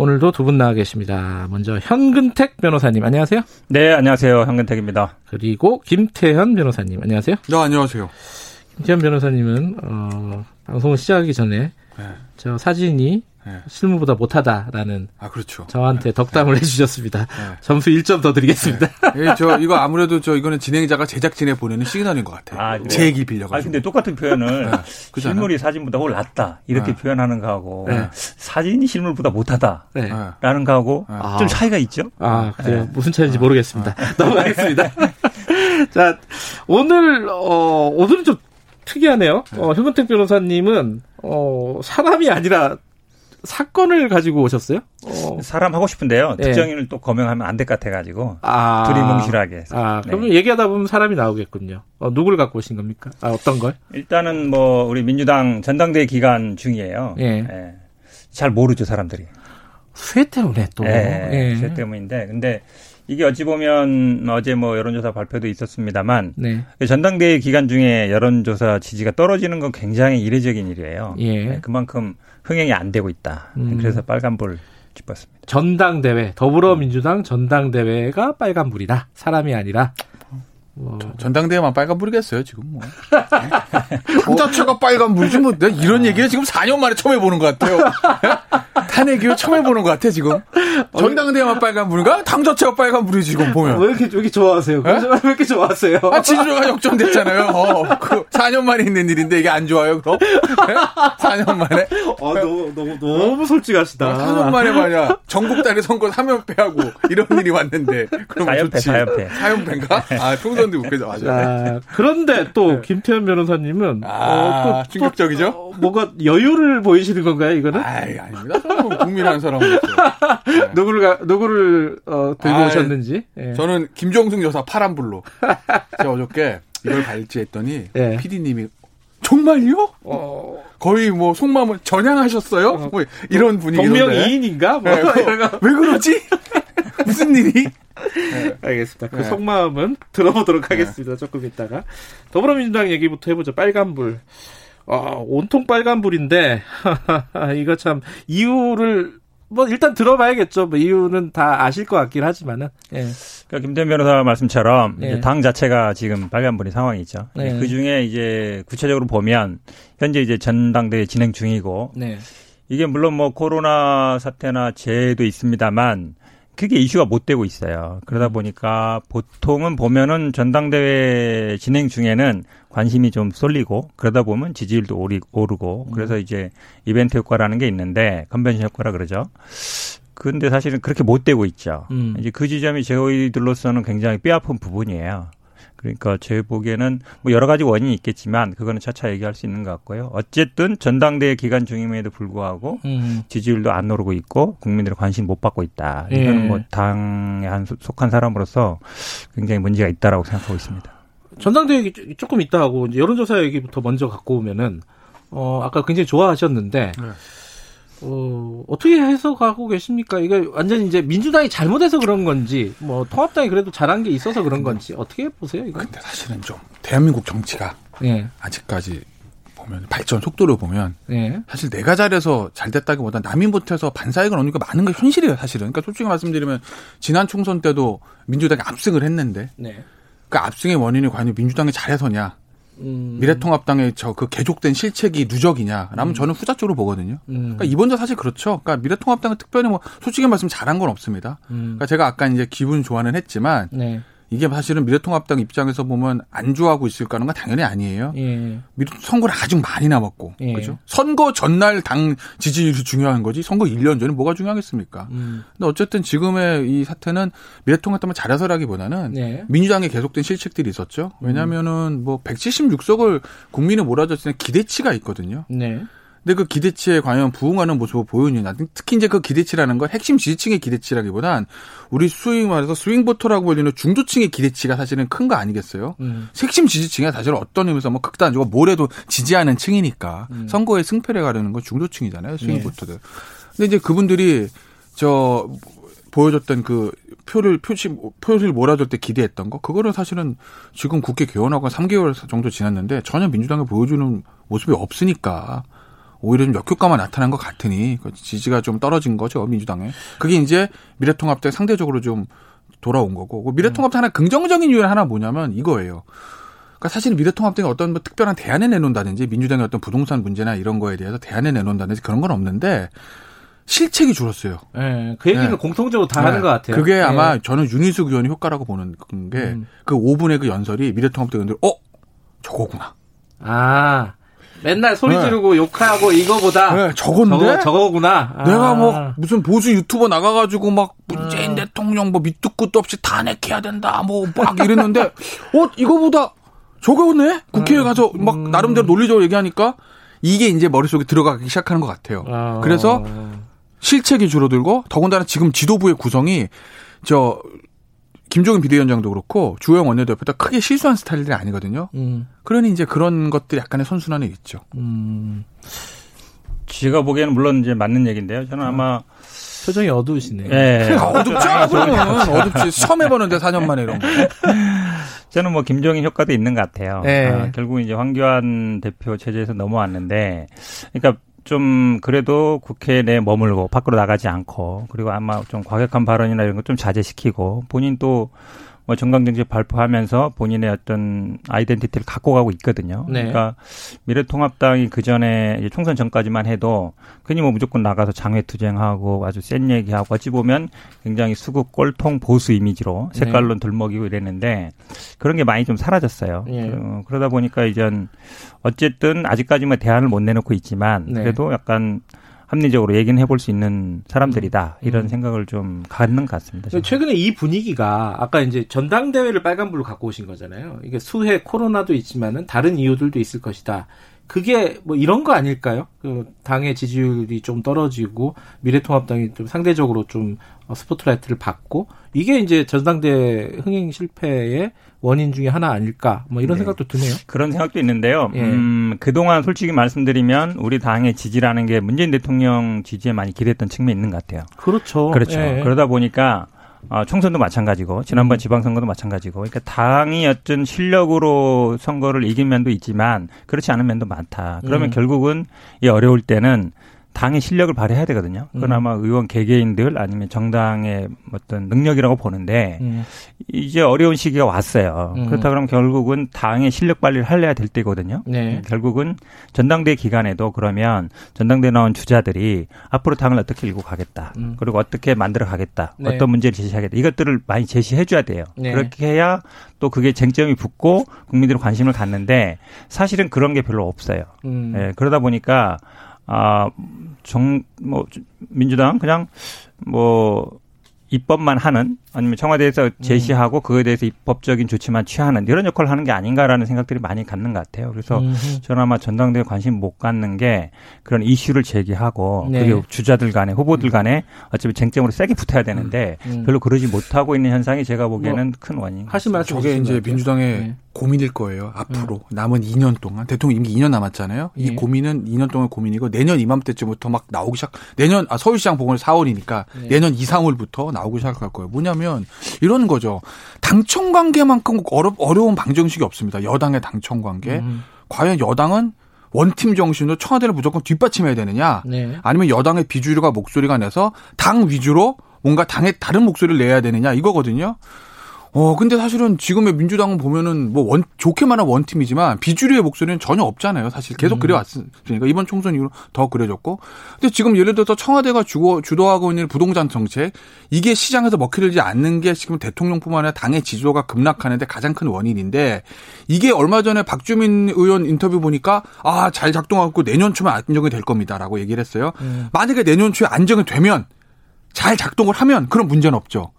오늘도 두 분 나와 계십니다. 먼저 현근택 변호사님 안녕하세요. 네, 안녕하세요. 현근택입니다. 그리고 김태현 변호사님 안녕하세요. 네, 안녕하세요. 김태현 변호사님은 어, 방송 시작하기 전에 네. 저 사진이 네. 실무보다 못하다라는 아 그렇죠. 저한테 덕담을 네. 해주셨습니다. 네. 점수 1점 더 드리겠습니다. 네. 예, 저 이거 아무래도 저 이거는 진행자가 제작진에 보내는 시그널인 것 같아요. 아, 제 얘기 빌려가지고. 아 근데 똑같은 표현을 네. 실물이 사진보다 훨 낫다 이렇게 네. 표현하는 거하고 사진이 실물보다 못하다라는 거하고 아. 좀 차이가 있죠. 아 그래요. 무슨 차이인지 모르겠습니다. 넘어가겠습니다. 자 오늘 어 오늘은 좀 특이하네요. 어, 현근택 변호사님은 어 사람이 아니라 사건을 가지고 오셨어요? 어. 사람 하고 싶은데요. 네. 특정인을 또 거명하면 안 될 것 같아가지고 아. 둘이 뭉실하게 해서. 아, 그러면 네. 얘기하다 보면 사람이 나오겠군요. 어, 누구를 갖고 오신 겁니까? 아, 어떤 걸? 일단은 뭐 우리 민주당 전당대회 기간 중이에요. 예. 네. 잘 모르죠 사람들이. 쇠 때문에 또. 네, 예. 쇠 때문인데 근데 이게 어찌 보면 어제 뭐 여론조사 발표도 있었습니다만 네. 전당대회 기간 중에 여론조사 지지가 떨어지는 건 굉장히 이례적인 일이에요. 예. 네, 그만큼 흥행이 안 되고 있다. 음. 그래서 빨간불 짚었습니다. 전당대회 더불어민주당 전당대회가 빨간불이다. 사람이 아니라 뭐. 전당대회만 빨간불이겠어요, 지금 뭐. 당 자체가 빨간불이지, 뭐. 내가 이런 얘기를 지금 4년 만에 처음 해보는 것 같아요. 탄핵 이후 처음 해보는 것 같아, 지금. 전당대회만 빨간불인가? 당 자체가 빨간불이 지금 보면. 왜 이렇게, 왜 이렇게 좋아하세요? 네? 왜 이렇게 좋아하세요? 아, 지지율가 역전됐잖아요. 어, 그 4년 만에 있는 일인데 이게 안 좋아요, 그럼? 4년 만에? 아, 너무, 너무, 너무 솔직하시다. 4년 만에 말이야. 전국 단위 선거 3연패하고 이런 일이 왔는데. 그럼 4연패, 좋지. 4연패. 4연패인가? 아, 총선 그런데 웃겨져. 맞아. 아, 그런데 또 네. 김태현 변호사님은 아, 어, 또, 충격적이죠? 또, 어, 뭐가 여유를 보이시는 건가요? 이거는? 아, 아닙니다. 저는 국민 한 사람으로서 네. 누구를 누구를 어, 들고 아, 오셨는지? 네. 저는 김정숙 여사 파란불로 제가 어저께 이걸 발지했더니 네. PD님이 정말요? 어... 거의 뭐 속마음을 전향하셨어요? 어... 뭐 이런 분위기인데. 동명이인인가? 뭐 네, 왜 그러지? 무슨 일이? 네. 알겠습니다. 그 네. 속마음은 들어보도록 네. 하겠습니다. 조금 있다가. 더불어민주당 얘기부터 해보죠. 빨간불. 아, 온통 빨간불인데, 이거 참, 이유를, 뭐, 일단 들어봐야겠죠. 뭐, 이유는 다 아실 것 같긴 하지만은, 예. 그러니까 김태현 변호사 말씀처럼, 예. 당 자체가 지금 빨간불인 상황이죠. 네. 그 중에 이제 구체적으로 보면, 현재 이제 전당대회 진행 중이고, 네. 이게 물론 뭐 코로나 사태나 재해도 있습니다만, 그게 이슈가 못 되고 있어요. 그러다 음. 보니까 보통은 보면은 전당대회 진행 중에는 관심이 좀 쏠리고 그러다 보면 지지율도 오리, 오르고 음. 그래서 이제 이벤트 효과라는 게 있는데 컨벤션 효과라 그러죠. 근데 사실은 그렇게 못 되고 있죠. 음. 이제 그 지점이 저희들로서는 굉장히 뼈아픈 부분이에요. 그러니까 제 보기에는 뭐 여러 가지 원인이 있겠지만 그거는 차차 얘기할 수 있는 것 같고요. 어쨌든 전당대회 기간 중임에도 불구하고 음. 지지율도 안 오르고 있고 국민들의 관심 못 받고 있다. 이거는 예. 뭐 당에 한 속한 사람으로서 굉장히 문제가 있다라고 생각하고 있습니다. 전당대회 얘기 조금 있다 하고 여론조사 얘기부터 먼저 갖고 오면은 어 아까 굉장히 좋아하셨는데 네. 어, 어떻게 해석하고 계십니까? 이게 완전히 이제 민주당이 잘못해서 그런 건지, 뭐, 통합당이 그래도 잘한 게 있어서 그런 건지, 어떻게 보세요, 이거? 근데 사실은 좀, 대한민국 정치가, 예. 아직까지 보면, 발전 속도를 보면, 예. 사실 내가 잘해서 잘 됐다기보다 남이 못해서 반사익을 얻는 게 많은 게 현실이에요, 사실은. 그러니까 솔직히 말씀드리면, 지난 총선 때도 민주당이 압승을 했는데, 네. 그 압승의 원인이 과연 민주당이 잘해서냐, 음. 미래통합당의 저그 계속된 실책이 누적이냐라면 음. 저는 후자 쪽으로 보거든요. 음. 그러니까 이번도 사실 그렇죠. 그러니까 미래통합당은 특별히 뭐 솔직히 말씀 잘한 건 없습니다. 음. 그러니까 제가 아까 이제 기분 좋아는 했지만 네. 이게 사실은 미래통합당 입장에서 보면 안 좋아하고 있을까 하는 건 당연히 아니에요. 예. 선거를 아주 많이 남았고, 예. 그죠? 선거 전날 당 지지율이 중요한 거지, 선거 1년 전에 뭐가 중요하겠습니까? 음. 근데 어쨌든 지금의 이 사태는 미래통합당만 잘해서라기보다는 네. 민주당에 계속된 실책들이 있었죠. 왜냐면은 뭐 176석을 국민이 몰아줬을 때 기대치가 있거든요. 네. 근데 그 기대치에 과연 부응하는 모습을 보여주냐. 특히 이제 그 기대치라는 건 핵심 지지층의 기대치라기보단 우리 수익 말해서 스윙보터라고 불리는 중도층의 기대치가 사실은 큰 거 아니겠어요? 음. 핵심 지지층이 사실 어떤 의미에서 뭐 극단적으로 뭐래도 지지하는 층이니까 음. 선거에 승패를 가르는 건 중도층이잖아요. 스윙보터들. 네. 근데 이제 그분들이 저 보여줬던 그 표를 표시 표를 몰아줄 때 기대했던 거 그거는 사실은 지금 국회 개원하고 3개월 정도 지났는데 전혀 민주당이 보여주는 모습이 없으니까 오히려 좀 역효과만 나타난 것 같으니 그 지지가 좀 떨어진 거죠 민주당에. 그게 이제 미래통합당 상대적으로 좀 돌아온 거고 그 미래통합당 하나 긍정적인 이유 하나 뭐냐면 이거예요. 그러니까 사실 미래통합당이 어떤 뭐 특별한 대안을 내놓는다든지 민주당의 어떤 부동산 문제나 이런 거에 대해서 대안을 내놓는다든지 그런 건 없는데 실책이 줄었어요. 네, 그 얘기는 네. 공통적으로 다 네. 하는 것 같아요. 그게 네. 아마 저는 윤희숙 의원이 효과라고 보는 게그 음. 5분의 그, 그 연설이 미래통합당 의원들 어 저거구나. 아 맨날 소리 네. 지르고 네. 욕하고 이거보다 네, 저건데 저거, 저거구나. 내가 뭐 아. 무슨 보수 유튜버 나가가지고 막 문재인 아. 대통령 뭐 밑도 끝도 없이 탄핵해야 된다 뭐 막 이랬는데 어 이거보다 저거네 국회에 음. 가서 막 음. 나름대로 논리적으로 얘기하니까 이게 이제 머릿속에 들어가기 시작하는 것 같아요. 아. 그래서 실책이 줄어들고 더군다나 지금 지도부의 구성이 저 김종인 비대위원장도 그렇고 주호영 원내대표도 크게 실수한 스타일들이 아니거든요. 음. 그러니 이제 그런 것들이 약간의 선순환에 있죠. 음. 제가 보기에는 물론 이제 맞는 얘기인데요. 저는 아마 표정이 어두우시네요. 네. 어둡죠? 그러면 어둡지. 처음 해보는데 4년 만에 이런 거. 저는 뭐 김종인 효과도 있는 것 같아요. 네. 아, 결국 이제 황교안 대표 체제에서 넘어왔는데, 그러니까 좀 그래도 국회 내에 머물고 밖으로 나가지 않고 그리고 아마 좀 과격한 발언이나 이런 거 좀 자제시키고 본인 또뭐 정강정책 발표하면서 본인의 어떤 아이덴티티를 갖고 가고 있거든요. 네. 그러니까 미래통합당이 그 전에 총선 전까지만 해도 괜히 뭐 무조건 나가서 장외투쟁하고 아주 센 얘기하고 어찌 보면 굉장히 수국 꼴통 보수 이미지로 색깔론 네. 들먹이고 이랬는데 그런 게 많이 좀 사라졌어요. 네. 그러다 보니까 이젠 어쨌든 아직까지만 대안을 못 내놓고 있지만 네. 그래도 약간 합리적으로 얘기는 해볼 수 있는 사람들이다 음. 이런 음. 생각을 좀 갖는 것 같습니다. 저는. 최근에 이 분위기가 아까 이제 전당대회를 빨간불로 갖고 오신 거잖아요. 이게 수해 코로나도 있지만은 다른 이유들도 있을 것이다. 그게 뭐 이런 거 아닐까요? 그 당의 지지율이 좀 떨어지고 미래통합당이 좀 상대적으로 좀 스포트라이트를 받고 이게 이제 전당대 흥행 실패의 원인 중에 하나 아닐까 뭐 이런 네. 생각도 드네요. 그런 생각도 있는데요. 예. 음, 그동안 솔직히 말씀드리면 우리 당의 지지라는 게 문재인 대통령 지지에 많이 기댔던 측면이 있는 것 같아요. 그렇죠. 그렇죠. 예. 그러다 보니까 어, 총선도 마찬가지고 지난번 음. 지방선거도 마찬가지고 그러니까 당이 어떤 실력으로 선거를 이긴 면도 있지만 그렇지 않은 면도 많다. 그러면 음. 결국은 이 어려울 때는 당의 실력을 발휘해야 되거든요. 그건 음. 아마 의원 개개인들 아니면 정당의 어떤 능력이라고 보는데 음. 이제 어려운 시기가 왔어요. 음. 그렇다 그러면 결국은 당의 실력 발휘를 할래야 될 때거든요. 네. 결국은 전당대 기간에도 그러면 전당대 나온 주자들이 앞으로 당을 어떻게 일고 가겠다. 음. 그리고 어떻게 만들어 가겠다. 네. 어떤 문제를 제시하겠다. 이것들을 많이 제시해 줘야 돼요. 네. 그렇게 해야 또 그게 쟁점이 붙고 국민들이 관심을 갖는데 사실은 그런 게 별로 없어요. 음. 예, 그러다 보니까 아, 정, 뭐, 민주당 그냥 뭐, 입법만 하는 아니면 청와대에서 음. 제시하고 음. 그거에 대해서 입법적인 조치만 취하는 이런 역할을 하는 게 아닌가라는 생각들이 많이 갖는 것 같아요. 그래서 음. 저는 아마 전당대회 관심 못 갖는 게 그런 이슈를 제기하고 네. 그리고 주자들 간에 후보들 간에 어차피 쟁점으로 세게 붙어야 되는데 음. 음. 별로 그러지 못하고 있는 현상이 제가 보기에는 뭐, 큰 원인. 하신 말씀 저게 이제 민주당의 네. 고민일 거예요. 앞으로 음. 남은 2년 동안 대통령 임기 2년 남았잖아요. 이 예. 고민은 2년 동안 고민이고 내년 이맘때쯤부터 막 나오기 시작. 내년 아 서울시장 보궐 4월이니까 네. 내년 2, 3월부터 나오기 시작할 거예요. 뭐냐면 이런 거죠. 당청 관계만큼 어려, 어려운 방정식이 없습니다. 여당의 당청 관계. 음. 과연 여당은 원팀 정신으로 청와대를 무조건 뒷받침해야 되느냐? 네. 아니면 여당의 비주류가 목소리가 내서 당 위주로 뭔가 당의 다른 목소리를 내야 되느냐 이거거든요. 어, 근데 사실은 지금의 민주당은 보면은 뭐 원, 좋게 말하면 원팀이지만 비주류의 목소리는 전혀 없잖아요. 사실 계속 음. 그래왔으니까 이번 총선 이후로 더 그래졌고. 근데 지금 예를 들어서 청와대가 주고, 주도하고 있는 부동산 정책 이게 시장에서 먹히지 않는 게 지금 대통령뿐만 아니라 당의 지지도가 급락하는데 가장 큰 원인인데 이게 얼마 전에 박주민 의원 인터뷰 보니까 아, 잘 작동하고 내년 초면 안정이 될 겁니다라고 얘기를 했어요. 음. 만약에 내년 초에 안정이 되면 잘 작동을 하면 그런 문제는 없죠.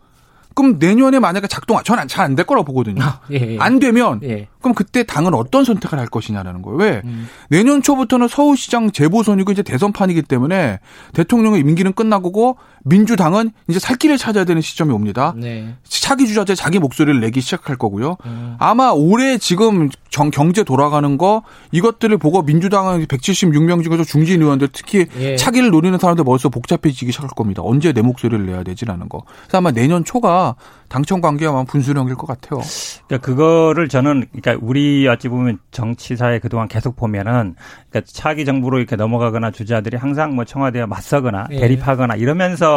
그럼 내년에 만약에 작동, 저는 잘 안 될 거라고 보거든요. 아, 예, 예. 안 되면, 예. 그럼 그때 당은 어떤 선택을 할 것이냐라는 거예요. 왜? 음. 내년 초부터는 서울시장 재보선이고 이제 대선판이기 때문에 대통령의 임기는 끝나고 민주당은 이제 살 길을 찾아야 되는 시점이 옵니다. 네. 차기 주자재 자기 목소리를 내기 시작할 거고요. 음. 아마 올해 지금 정, 경제 돌아가는 거 이것들을 보고 민주당은 176명 중에서 중진 의원들 특히 예. 차기를 노리는 사람들 머릿속 복잡해지기 시작할 겁니다. 언제 내 목소리를 내야 되지라는 거. 그래서 아마 내년 초가 당청 관계가 분수령일 것 같아요. 그러니까 그거를 저는 그러니까 우리 어찌 보면 정치사에 그동안 계속 보면은 그러니까 차기 정부로 이렇게 넘어가거나 주자들이 항상 뭐 청와대와 맞서거나 예. 대립하거나 이러면서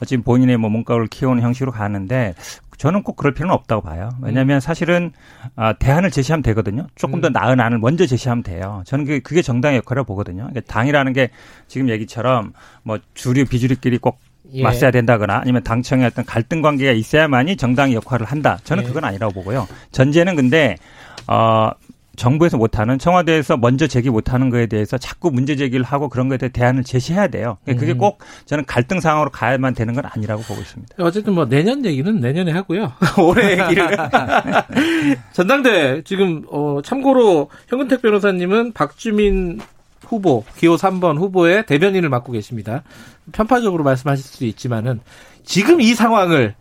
어찌 본인의 뭐 문과를 키우는 형식으로 가는데 저는 꼭 그럴 필요는 없다고 봐요. 왜냐하면 사실은 아, 대안을 제시하면 되거든요. 조금 더 음. 나은 안을 먼저 제시하면 돼요. 저는 그게, 그게 정당의 역할이라고 보거든요. 그러니까 당이라는 게 지금 얘기처럼 뭐 주류 비주류끼리 꼭 예. 맞서야 된다거나 아니면 당청의 어떤 갈등 관계가 있어야만이 정당의 역할을 한다. 저는 예. 그건 아니라고 보고요. 전제는 근데 어 정부에서 못하는 청와대에서 먼저 제기 못하는 거에 대해서 자꾸 문제 제기를 하고 그런 거에 대해 대안을 제시해야 돼요. 그게 음. 꼭 저는 갈등 상황으로 가야만 되는 건 아니라고 보고 있습니다. 어쨌든 뭐 내년 얘기는 내년에 하고요. 올해 얘기를 전당대 지금 어 참고로 현근택 변호사님은 박주민 후보, 기호 3번 후보의 대변인을 맡고 계십니다. 편파적으로 말씀하실 수도 있지만은 지금 이 상황을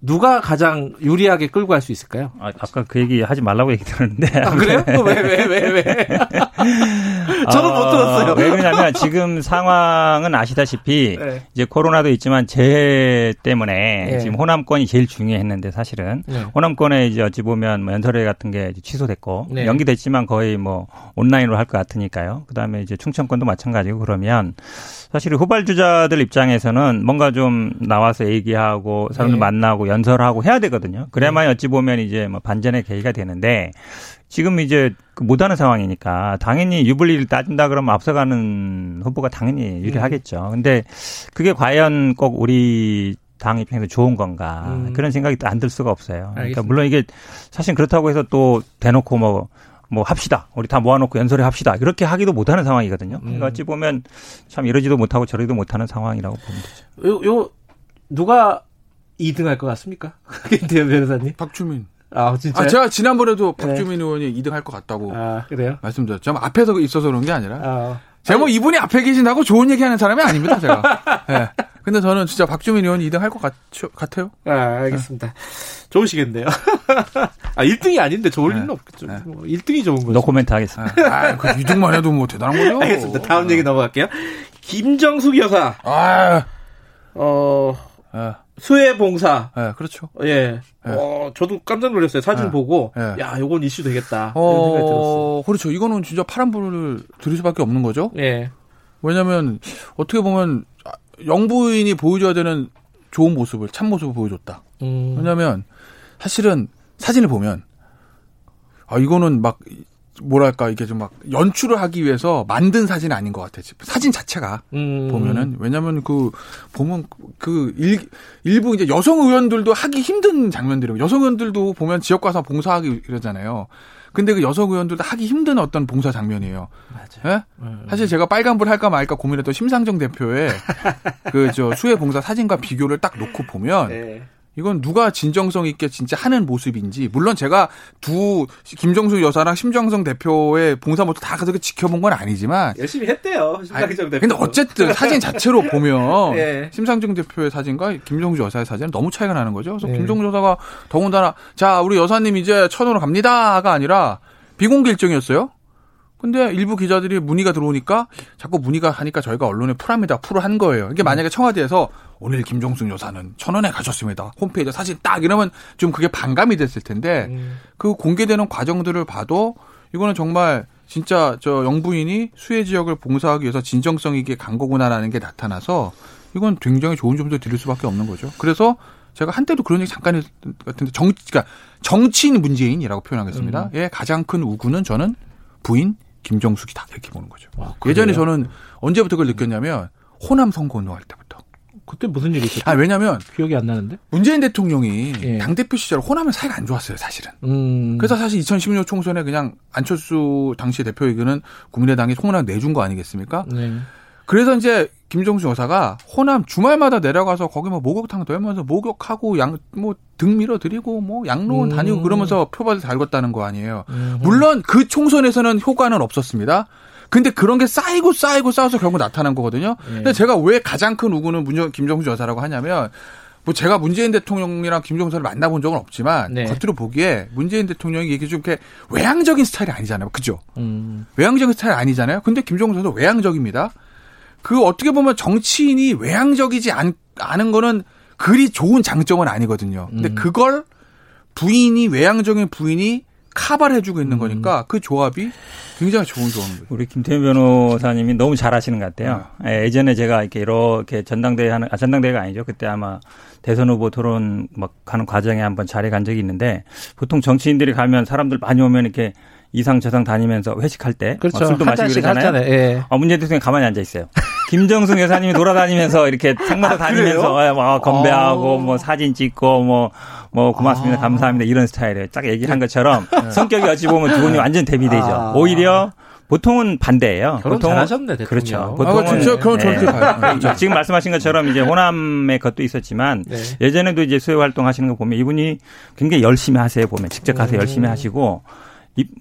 누가 가장 유리하게 끌고 갈 수 있을까요? 아, 아까 그 얘기 하지 말라고 얘기 들었는데. 아, 그래요? 왜, 왜, 왜, 왜? 저는 못 들었어요. 아, 왜 그러냐면 지금 상황은 아시다시피 네. 이제 코로나도 있지만 재해 때문에 네. 지금 호남권이 제일 중요했는데 사실은 네. 호남권에 이제 어찌 보면 뭐 연설회 같은 게 취소됐고 네. 연기됐지만 거의 뭐 온라인으로 할 것 같으니까요. 그다음에 이제 충청권도 마찬가지고 그러면 사실 후발 주자들 입장에서는 뭔가 좀 나와서 얘기하고 사람들 네. 만나고 연설하고 해야 되거든요. 그래야만 네. 어찌 보면 이제 뭐 반전의 계기가 되는데 지금 이제 그 못하는 상황이니까 당연히 유불리를 따진다 그러면 앞서가는 후보가 당연히 유리하겠죠. 근데 그게 과연 꼭 우리 당 입장에서 좋은 건가 음. 그런 생각이 안 들 수가 없어요. 그러니까 물론 이게 사실 그렇다고 해서 또 대놓고 뭐뭐 합시다. 우리 다 모아놓고 연설회 합시다. 이렇게 하기도 못하는 상황이거든요. 음. 어찌 보면 참 이러지도 못하고 저러지도 못하는 상황이라고 보면 되죠. 요, 요 누가 2등 할 것 같습니까? 김태현 변호사님. 박주민. 아, 진짜. 아, 제가 지난번에도 네. 박주민 네. 의원이 2등 할 것 같다고. 아, 그래요? 말씀드렸죠. 앞에서 있어서 그런 게 아니라. 아. 제가 뭐 이분이 앞에 계신다고 좋은 얘기 하는 사람이 아닙니다, 제가. 네. 근데 저는 진짜 박주민 의원이 2등 할 것 같아요. 아, 알겠습니다. 네. 좋으시겠네요. 아, 1등이 아닌데 좋을 네. 리는 없겠죠. 네. 뭐 1등이 좋은 거죠. 노코멘트 하겠습니다. 아, 그 2등만 해도 뭐 대단한 거죠. 알겠습니다. 다음 얘기 넘어갈게요. 김정숙 여사. 아. 어. 아. 수해봉사. 네, 그렇죠. 예. 네. 어, 저도 깜짝 놀랐어요. 사진 네. 보고, 네. 야, 요건 이슈 되겠다. 어, 생각이 들었어요. 그렇죠. 이거는 진짜 파란불을 들일 수밖에 없는 거죠. 예. 왜냐면 어떻게 보면 영부인이 보여줘야 되는 좋은 모습을 참 모습을 보여줬다. 음. 왜냐면 사실은 사진을 보면 아 이거는 막 뭐랄까 이게 좀 막 연출을 하기 위해서 만든 사진이 아닌 것 같아요. 사진 자체가 음. 보면은 왜냐하면 그 보면 그 일, 일부 이제 여성 의원들도 하기 힘든 장면들이고 여성 의원들도 보면 지역 가서 봉사하기 이러잖아요. 근데 그 여성 의원들도 하기 힘든 어떤 봉사 장면이에요. 맞아요. 예? 음. 사실 제가 빨간불 할까 말까 고민했던 심상정 대표의 그 저 수해 봉사 사진과 비교를 딱 놓고 보면 네. 이건 누가 진정성 있게 진짜 하는 모습인지 물론 제가 두 김정수 여사랑 심정성 대표의 봉사 모습 다 가서 지켜본 건 아니지만 열심히 했대요 심상정 대표. 근데 어쨌든 사진 자체로 보면 네. 심상정 대표의 사진과 김정수 여사의 사진은 너무 차이가 나는 거죠. 그래서 네. 김정수 여사가 더군다나 자 우리 여사님 이제 천으로 갑니다가 아니라 비공개 일정이었어요. 근데 일부 기자들이 문의가 들어오니까 자꾸 문의가 하니까 저희가 언론에 풀합니다. 풀을 한 거예요. 이게 만약에 청와대에서 오늘 김종숙 여사는 천원에 가셨습니다. 홈페이지 사진 딱 이러면 좀 그게 반감이 됐을 텐데 음. 그 공개되는 과정들을 봐도 이거는 정말 진짜 저 영부인이 수해 지역을 봉사하기 위해서 진정성 있게 간 거구나라는 게 나타나서 이건 굉장히 좋은 점도 드릴 수밖에 없는 거죠. 그래서 제가 한때도 그런 얘기 잠깐 했던 것 같은데 정, 그러니까 정치인 문재인이라고 표현하겠습니다. 음. 예, 가장 큰 우군은 저는 부인 김정숙이다 이렇게 보는 거죠. 아, 예전에 저는 언제부터 그걸 느꼈냐면 호남 선거 운동할 때부터. 그때 무슨 일이 있었죠? 아, 왜냐면 기억이 안 나는데. 문재인 대통령이 예. 당 대표 시절 호남은 사이가 안 좋았어요, 사실은. 음. 그래서 사실 2016년 총선에 그냥 안철수 당시 대표에게는 국민의당이 호남 내준 거 아니겠습니까? 네. 그래서 이제 김정수 여사가 호남 주말마다 내려가서 거기 뭐 목욕탕 돌면서 목욕하고 양 뭐 등 밀어드리고 뭐 양로원 음. 다니고 그러면서 표벌을 달궜다는 거 아니에요. 음. 물론 그 총선에서는 효과는 없었습니다. 근데 그런 게 쌓이고 쌓이고 쌓아서 결국 나타난 거거든요. 네. 근데 제가 왜 가장 큰 우군은 문정, 김정수 여사라고 하냐면 뭐 제가 문재인 대통령이랑 김정수를 만나본 적은 없지만 네. 겉으로 보기에 문재인 대통령이 이게 좀 이렇게 외향적인 스타일이 아니잖아요. 그죠? 음. 외향적인 스타일 아니잖아요. 근데 김정수도 외향적입니다. 그 어떻게 보면 정치인이 외향적이지 않, 않은 거는 그리 좋은 장점은 아니거든요. 근데 음. 그걸 부인이 외향적인 부인이 카바를 해주고 있는 음. 거니까 그 조합이 굉장히 좋은 조합입니다. 우리 김태현 변호사님이 너무 잘하시는 것 같아요. 네. 예전에 제가 이렇게 이렇게 전당대회 하는 아 전당대회가 아니죠. 그때 아마 대선 후보 토론 막 가는 과정에 한번 자리에 간 적이 있는데 보통 정치인들이 가면 사람들 많이 오면 이렇게 이상 저상 다니면서 회식할 때 그렇죠. 술도 마시고 그러잖아요. 예. 아, 문재인 대통령 가만히 앉아 있어요. 김정숙 여사님이 돌아다니면서 이렇게 상마다 아, 다니면서 어, 뭐 건배하고 아. 뭐 사진 찍고 뭐뭐 뭐 고맙습니다, 아. 감사합니다 이런 스타일에 딱 얘기한 것처럼 네. 성격이 어찌 보면 두 분이 완전 대비되죠. 아. 오히려 보통은 반대예요. 보통 잘하셨네, 대통령. 그렇죠. 보통은 아, 진짜 저렇게 가요. 네. 지금 말씀하신 것처럼 이제 호남의 것도 있었지만 네. 예전에도 이제 수해 활동하시는 거 보면 이분이 굉장히 열심히 하세요. 보면 직접 가서 음. 열심히 하시고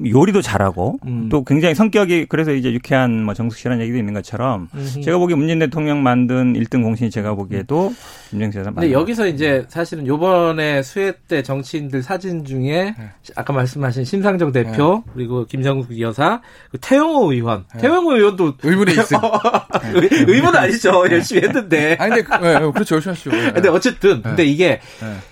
요리도 잘하고 음. 또 굉장히 성격이 그래서 이제 유쾌한 뭐 정숙 씨라는 얘기도 있는 것처럼 음흠. 제가 보기에 문재인 대통령 만든 1등 공신이 제가 보기에도 김정수 여사 근데 여기서 이제 사실은 요번에 수해 때 정치인들 사진 중에 네. 아까 말씀하신 심상정 대표 네. 그리고 김정숙 여사 그 태영호 의원 네. 태영호 의원도 의문에 있어요. 네. 의문은 아니죠. 네. 열심히 했는데. 아니 근데 네, 그렇죠 열심히 하시죠. 근데 어쨌든 근데 이게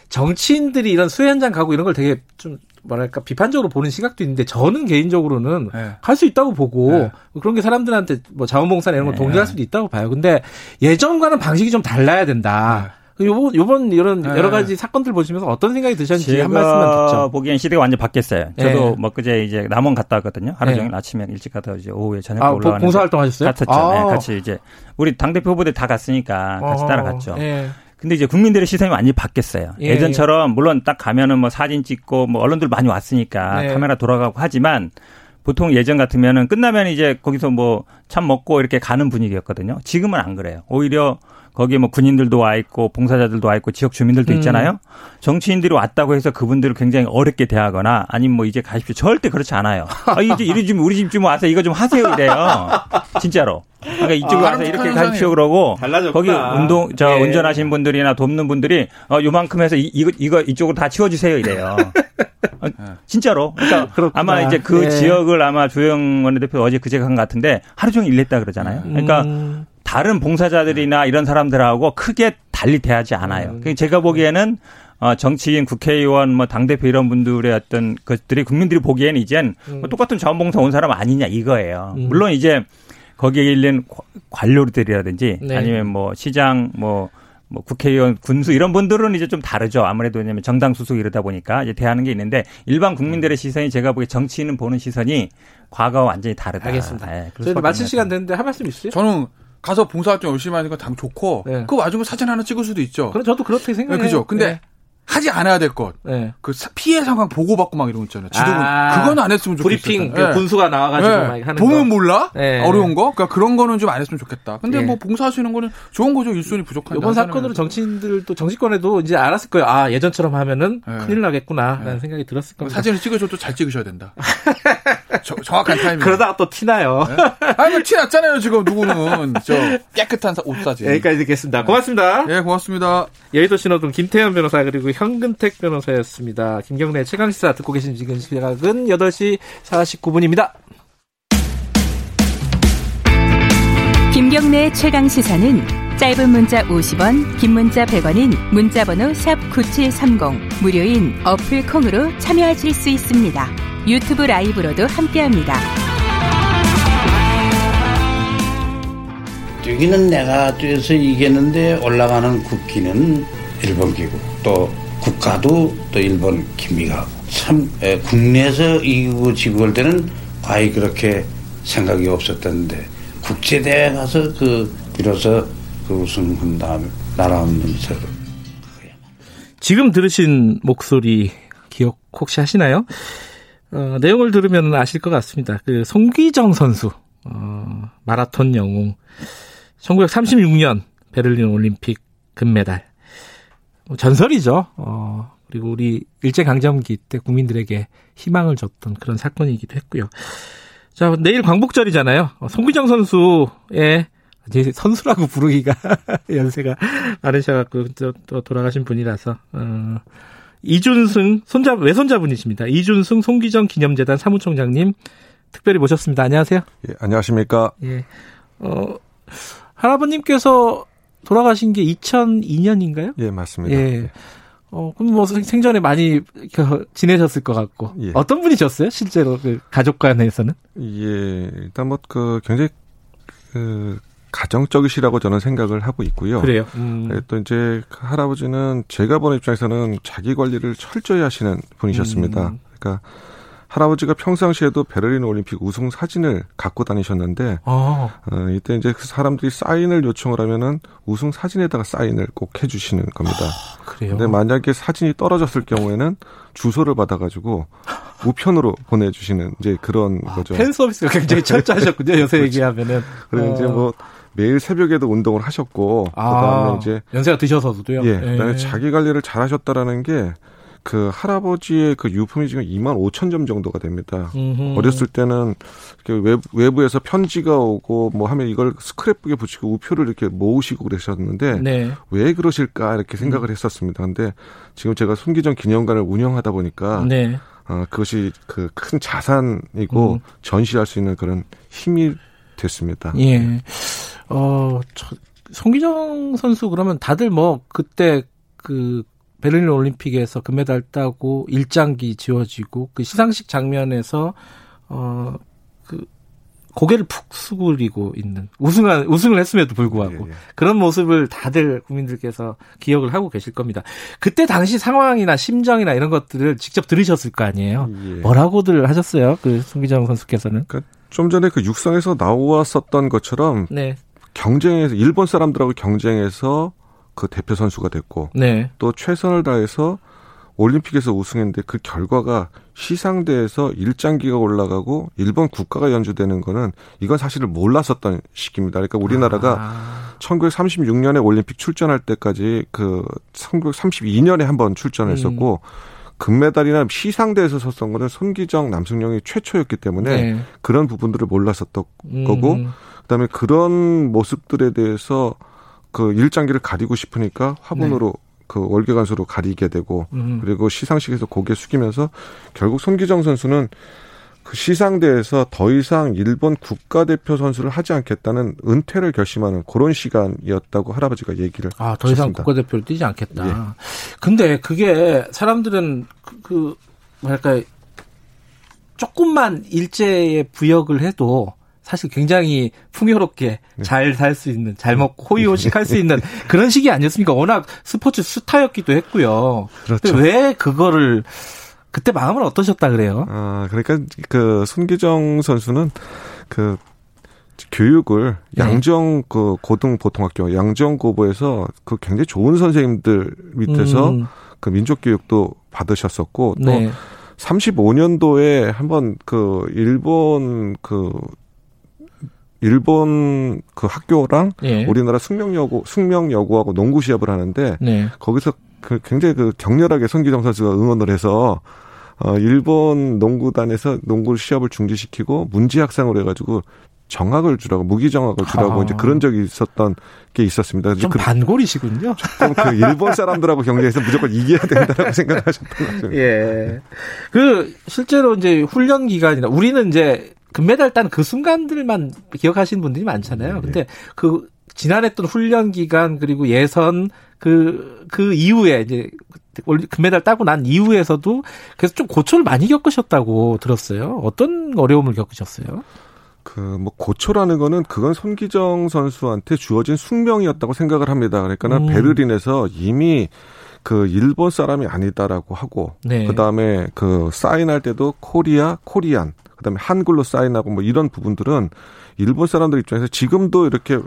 정치인들이 이런 수해 현장 가고 이런 걸 되게 좀 뭐랄까 비판적으로 보는 시각도 있는데 저는 개인적으로는 네. 할수 있다고 보고 네. 그런 게 사람들한테 뭐 자원봉사나 이런 거 네. 동의할 수도 있다고 봐요. 근데 예전과는 방식이 좀 달라야 된다. 네. 그 요번 요번 이런 네. 여러 가지 사건들 보시면서 어떤 생각이 드셨는지 한 말씀만 듣죠. 보기엔 시대가 완전 바뀌었어요. 저도 네. 뭐 그제 이제 남원 갔다 왔거든요. 하루 종일 아침에 일찍 가다 이제 오후에 저녁 아, 올라가는 봉사 활동 하셨어요? 갔었죠. 아. 같이 이제 우리 당 대표 후보들 다 갔으니까 같이 어. 따라갔죠. 근데 이제 국민들의 시선이 완전히 바뀌었어요. 예. 전처럼 물론 딱 가면은 뭐 사진 찍고 뭐 언론들 많이 왔으니까 네. 카메라 돌아가고 하지만 보통 예전 같으면은 끝나면 이제 거기서 뭐 참 먹고 이렇게 가는 분위기였거든요. 지금은 안 그래요. 오히려 거기에 뭐 군인들도 와 있고 봉사자들도 와 있고 지역 주민들도 음. 있잖아요. 정치인들이 왔다고 해서 그분들을 굉장히 어렵게 대하거나 아니면 뭐 이제 가십시오. 절대 그렇지 않아요. 아, 이제 이리 좀 우리 집 좀 와서 이거 좀 하세요 이래요. 진짜로. 그러니까 이쪽으로 아, 와서 이렇게 가십시오 그러고 달라졌구나. 거기 운동 저 예. 운전하시는 분들이나 돕는 분들이 어 요만큼 해서 이, 이거 이거 이쪽으로 다 치워 주세요 이래요. 어, 진짜로. 그러니까 그렇구나. 아마 이제 그 예. 지역을 아마 조영 원내대표 어제 그제 간 같은데 하루 종일 일했다 그러잖아요. 그러니까 음. 다른 봉사자들이나 이런 사람들하고 크게 달리 대하지 않아요. 음. 그러니까 제가 보기에는 어, 정치인, 국회의원, 뭐, 당대표 이런 분들의 어떤 것들이 국민들이 보기에는 이젠 뭐 음. 뭐 똑같은 자원봉사 온 사람 아니냐 이거예요. 음. 물론 이제 거기에 있는 관료들이라든지 네. 아니면 뭐 시장 뭐 뭐 국회의원, 군수 이런 분들은 이제 좀 다르죠. 아무래도 왜냐면 정당 수속 이러다 보니까 이제 대하는 게 있는데 일반 국민들의 시선이 제가 보기에 정치인은 보는 시선이 과거와 완전히 다르다. 알겠습니다. 네, 저희 마칠 시간 됐는데 할 말씀 있으세요? 저는 가서 봉사활동 열심히 건당 좋고 네. 그 와중에 사진 하나 찍을 수도 있죠. 그럼 저도 그렇게 생각해요. 네, 그죠. 근데 네. 하지 않아야 될 것. 네. 그 피해 상황 보고 받고 막 이런 거 있잖아요. 지도부. 아, 그건 안 했으면 좋겠어요. 브리핑, 네. 군수가 나와가지고 네. 막 하는 보면 거. 몰라? 네. 어려운 거? 그러니까 그런 거는 좀 안 했으면 좋겠다. 근데 네. 뭐 봉사하시는 거는 좋은 거죠. 일손이 부족한 이번 사건으로 정치인들도 정치권에도 이제 알았을 거예요. 아, 예전처럼 하면은 네. 큰일 나겠구나. 라는 생각이 들었을 겁니다. 사진을 찍으셔도 잘 찍으셔야 된다. 저, 정확한 타이밍. 그러다가 또 티나요. 아니, 뭐 티 났잖아요, 지금 누구는. 저 깨끗한 옷 사진. 여기까지 듣겠습니다. 고맙습니다. 예, 고맙습니다. 여의도 신호등 김태현 변호사 그리고 현근택 변호사 변호사였습니다. 김경래 최강시사 듣고 계신 지금 시각은 8시 49분입니다. 김경래 최강시사는 짧은 문자 50원, 긴 문자 100원인 문자번호 샵 9730 무료인 어플 콩으로 참여하실 수 있습니다. 유튜브 라이브로도 함께합니다. 뛰기는 내가 뛰어서 이겼는데 올라가는 국기는 일본 기구 또 국가도 또 일본 김미가 참 국내에서 이기고 지고 할 때는 과히 그렇게 생각이 없었던데 국제대회 가서 그 비로소 그 우승한 다음에 날아오면서 지금 들으신 목소리 기억 혹시 하시나요? 어, 내용을 들으면 아실 것 같습니다. 그 송기정 선수 어, 마라톤 영웅 1936년 베를린 올림픽 금메달 뭐 전설이죠. 어, 그리고 우리 일제강점기 때 국민들에게 희망을 줬던 그런 사건이기도 했고요. 자, 내일 광복절이잖아요. 어, 송기정 선수의 이제 선수라고 부르기가 연세가 많으셔갖고 또, 또 돌아가신 분이라서 어, 이준승 손자 외손자분이십니다. 이준승 송기정 기념재단 사무총장님 특별히 모셨습니다. 안녕하세요. 예, 안녕하십니까? 예. 어, 할아버님께서 돌아가신 게 2002년인가요? 예, 맞습니다. 예. 예. 어, 그럼 뭐 생전에 많이 지내셨을 것 같고. 예. 어떤 분이셨어요? 실제로 그 가족 간에서는? 예, 일단 뭐 그 굉장히 그 가정적이시라고 저는 생각을 하고 있고요. 그래요. 음. 예, 또 이제 그 할아버지는 제가 보는 입장에서는 자기 관리를 철저히 하시는 분이셨습니다. 음. 그러니까 할아버지가 평상시에도 베를린 올림픽 우승 사진을 갖고 다니셨는데 어. 어, 이때 이제 그 사람들이 사인을 요청을 하면은 우승 사진에다가 사인을 꼭 해주시는 겁니다. 아, 그래요? 근데 만약에 사진이 떨어졌을 경우에는 주소를 받아가지고 우편으로 보내주시는 이제 그런 아, 거죠. 팬 서비스가 굉장히 철저하셨군요. 요새 그렇죠. 얘기하면은. 그리고 어. 이제 뭐 매일 새벽에도 운동을 하셨고 아, 그다음에 이제 연세가 드셔서도요. 예, 그다음에 예. 자기 관리를 잘하셨다라는 게 그 할아버지의 그 유품이 지금 2만 5천 점 정도가 됩니다. 음흠. 어렸을 때는 외부, 외부 에서 편지가 오고 뭐 하면 이걸 스크랩북에 붙이고 우표를 이렇게 모으시고 그러셨는데 네. 왜 그러실까 이렇게 생각을 음. 했었습니다. 근데 지금 제가 손기정 기념관을 운영하다 보니까 네. 어, 그것이 그 큰 자산이고 음. 전시할 수 있는 그런 힘이 됐습니다. 예. 어, 저, 송기정 선수 그러면 다들 뭐 그때 그 베를린 올림픽에서 금메달 따고 일장기 지워지고 그 시상식 장면에서 어 그 고개를 푹 수그리고 있는 우승한 우승을 했음에도 불구하고 예, 예. 그런 모습을 다들 국민들께서 기억을 하고 계실 겁니다. 그때 당시 상황이나 심정이나 이런 것들을 직접 들으셨을 거 아니에요. 예. 뭐라고들 하셨어요? 그 송기정 선수께서는? 그러니까 좀 전에 그 육상에서 나왔었던 것처럼 네. 경쟁에서 일본 사람들하고 경쟁해서 그 대표 선수가 됐고 네. 또 최선을 다해서 올림픽에서 우승했는데 그 결과가 시상대에서 일장기가 올라가고 일본 국가가 연주되는 거는 이건 사실을 몰랐었던 시기입니다. 그러니까 우리나라가 아. 1936년에 올림픽 출전할 때까지 그 1932년에 한번 출전했었고 음. 금메달이나 시상대에서 섰던 거는 손기정 남승영이 최초였기 때문에 네. 그런 부분들을 몰랐었던 음. 거고 그다음에 그런 모습들에 대해서 그 일장기를 가리고 싶으니까 화분으로 네. 그 월계관수로 가리게 되고 음. 그리고 시상식에서 고개 숙이면서 결국 손기정 선수는 그 시상대에서 더 이상 일본 국가대표 선수를 하지 않겠다는 은퇴를 결심하는 그런 시간이었다고 할아버지가 얘기를 아, 더 이상 하셨습니다. 국가대표를 뛰지 않겠다. 예. 근데 그게 사람들은 그, 그 뭐랄까 조금만 일제에 부역을 해도 사실 굉장히 풍요롭게 네. 잘살 수 있는, 잘 먹고 호의호식 할 수 있는 그런 시기 아니었습니까? 워낙 스포츠 스타였기도 했고요. 그렇죠. 왜 그거를 그때 마음은 어떠셨다 그래요? 아, 그러니까 그 손기정 선수는 그 교육을 네. 양정 그 고등 보통학교 양정 고보에서 그 굉장히 좋은 선생님들 밑에서 음. 그 민족 교육도 받으셨었고 또 네. 35년도에 한번 그 일본 그 일본 그 학교랑 예. 우리나라 숙명여고 숙명여고하고 농구 시합을 하는데 네. 거기서 그 굉장히 그 격렬하게 손기정 선수가 응원을 해서 어 일본 농구단에서 농구 시합을 중지시키고 문제 학상을 해가지고 정학을 주라고 무기정학을 주라고 아. 이제 그런 적이 있었던 게 있었습니다. 좀 그, 반골이시군요. 조금 그 일본 사람들하고 경쟁해서 무조건 이겨야 된다라고 생각하셨던 거죠. 예. 그 실제로 이제 훈련 기간이나 우리는 이제 금메달 딴 그 순간들만 기억하시는 분들이 많잖아요. 네. 근데 그 지난 했던 훈련 기간 그리고 예선 그그 그 이후에 이제 금메달 따고 난 이후에서도 그래서 좀 고초를 많이 겪으셨다고 들었어요. 어떤 어려움을 겪으셨어요? 그 뭐 고초라는 거는 그건 손기정 선수한테 주어진 숙명이었다고 생각을 합니다. 그러니까는 음. 베를린에서 이미 그 일본 사람이 아니다라고 하고 네. 그다음에 그 사인할 때도 코리아 코리안 그다음에 한글로 사인하고 뭐 이런 부분들은 일본 사람들 입장에서 지금도 이렇게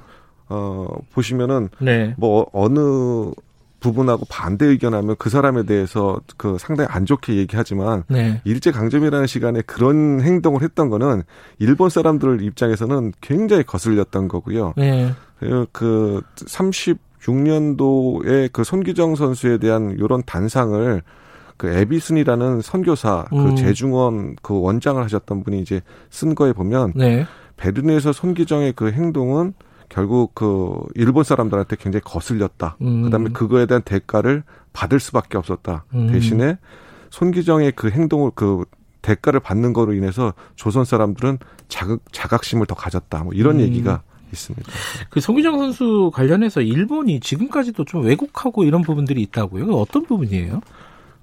어 보시면은 네. 뭐 어느 부분하고 반대 의견하면 그 사람에 대해서 그 상당히 안 좋게 얘기하지만 네. 일제 강점이라는 시간에 그런 행동을 했던 거는 일본 사람들 입장에서는 굉장히 거슬렸던 거고요. 네. 그 36년도에 그 손기정 선수에 대한 이런 단상을 그 에비슨이라는 선교사 그 음. 그 재중원 그 원장을 하셨던 분이 이제 쓴 거에 보면 네. 베르네에서 손기정의 그 행동은 결국 그 일본 사람들한테 굉장히 거슬렸다. 음. 그다음에 그거에 대한 대가를 받을 수밖에 없었다. 음. 대신에 손기정의 그 행동을 그 대가를 받는 거로 인해서 조선 사람들은 자극 자각심을 더 가졌다. 뭐 이런 음. 얘기가 있습니다. 그 송기정 선수 관련해서 일본이 지금까지도 좀 왜곡하고 이런 부분들이 있다고요? 어떤 부분이에요?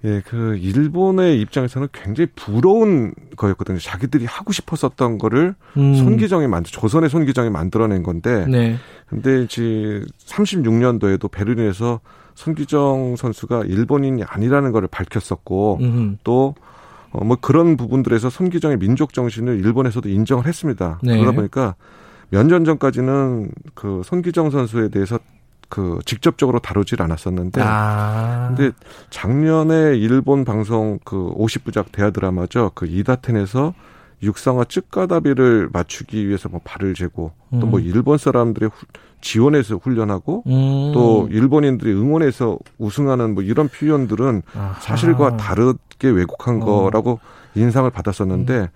예, 그 일본의 입장에서는 굉장히 부러운 거였거든요. 자기들이 하고 싶었었던 거를 음. 손기정이 만들 조선의 손기정이 만들어낸 건데. 네. 근데 이제 36년도에도 베를린에서 손기정 선수가 일본인이 아니라는 거를 밝혔었고 음. 또 어, 뭐 그런 부분들에서 손기정의 민족 정신을 일본에서도 인정을 했습니다. 네. 그러다 보니까 몇 년 전까지는 그 손기정 선수에 대해서 그 직접적으로 다루질 않았었는데 아. 근데 작년에 일본 방송 그 50부작 대하 드라마죠. 그 이다텐에서 육상화 쯔까다비를 맞추기 위해서 뭐 발을 재고 음. 또뭐 일본 사람들의 후, 지원해서 훈련하고 음. 또 일본인들이 응원해서 우승하는 뭐 이런 표현들은 아하. 사실과 다르게 왜곡한 어. 거라고 인상을 받았었는데 음.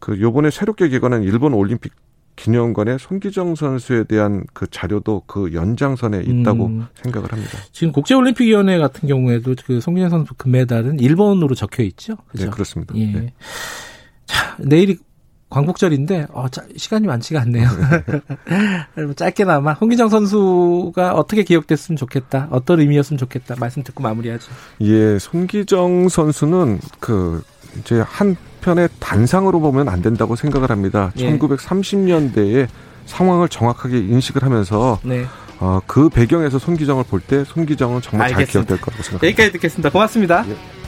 그 요번에 새롭게 개관한 일본 올림픽 기념관에 손기정 선수에 대한 그 자료도 그 연장선에 있다고 음. 생각을 합니다. 지금 국제올림픽위원회 같은 경우에도 그 손기정 선수 금메달은 일본으로 적혀 있죠. 그렇죠? 네, 그렇습니다. 예. 네. 자, 내일이 광복절인데 어, 짜, 시간이 많지가 않네요. 짧게나마 홍기정 선수가 어떻게 기억됐으면 좋겠다. 어떤 의미였으면 좋겠다. 말씀 듣고 마무리하죠. 예, 손기정 선수는 그 이제 한 편의 단상으로 보면 안 된다고 생각을 합니다. 예. 1930년대에 상황을 정확하게 인식을 하면서 네. 어, 그 배경에서 손기정을 볼 때 손기정은 정말 알겠습니다. 잘 기억될 거라고 생각합니다. 여기까지 듣겠습니다. 고맙습니다. 예.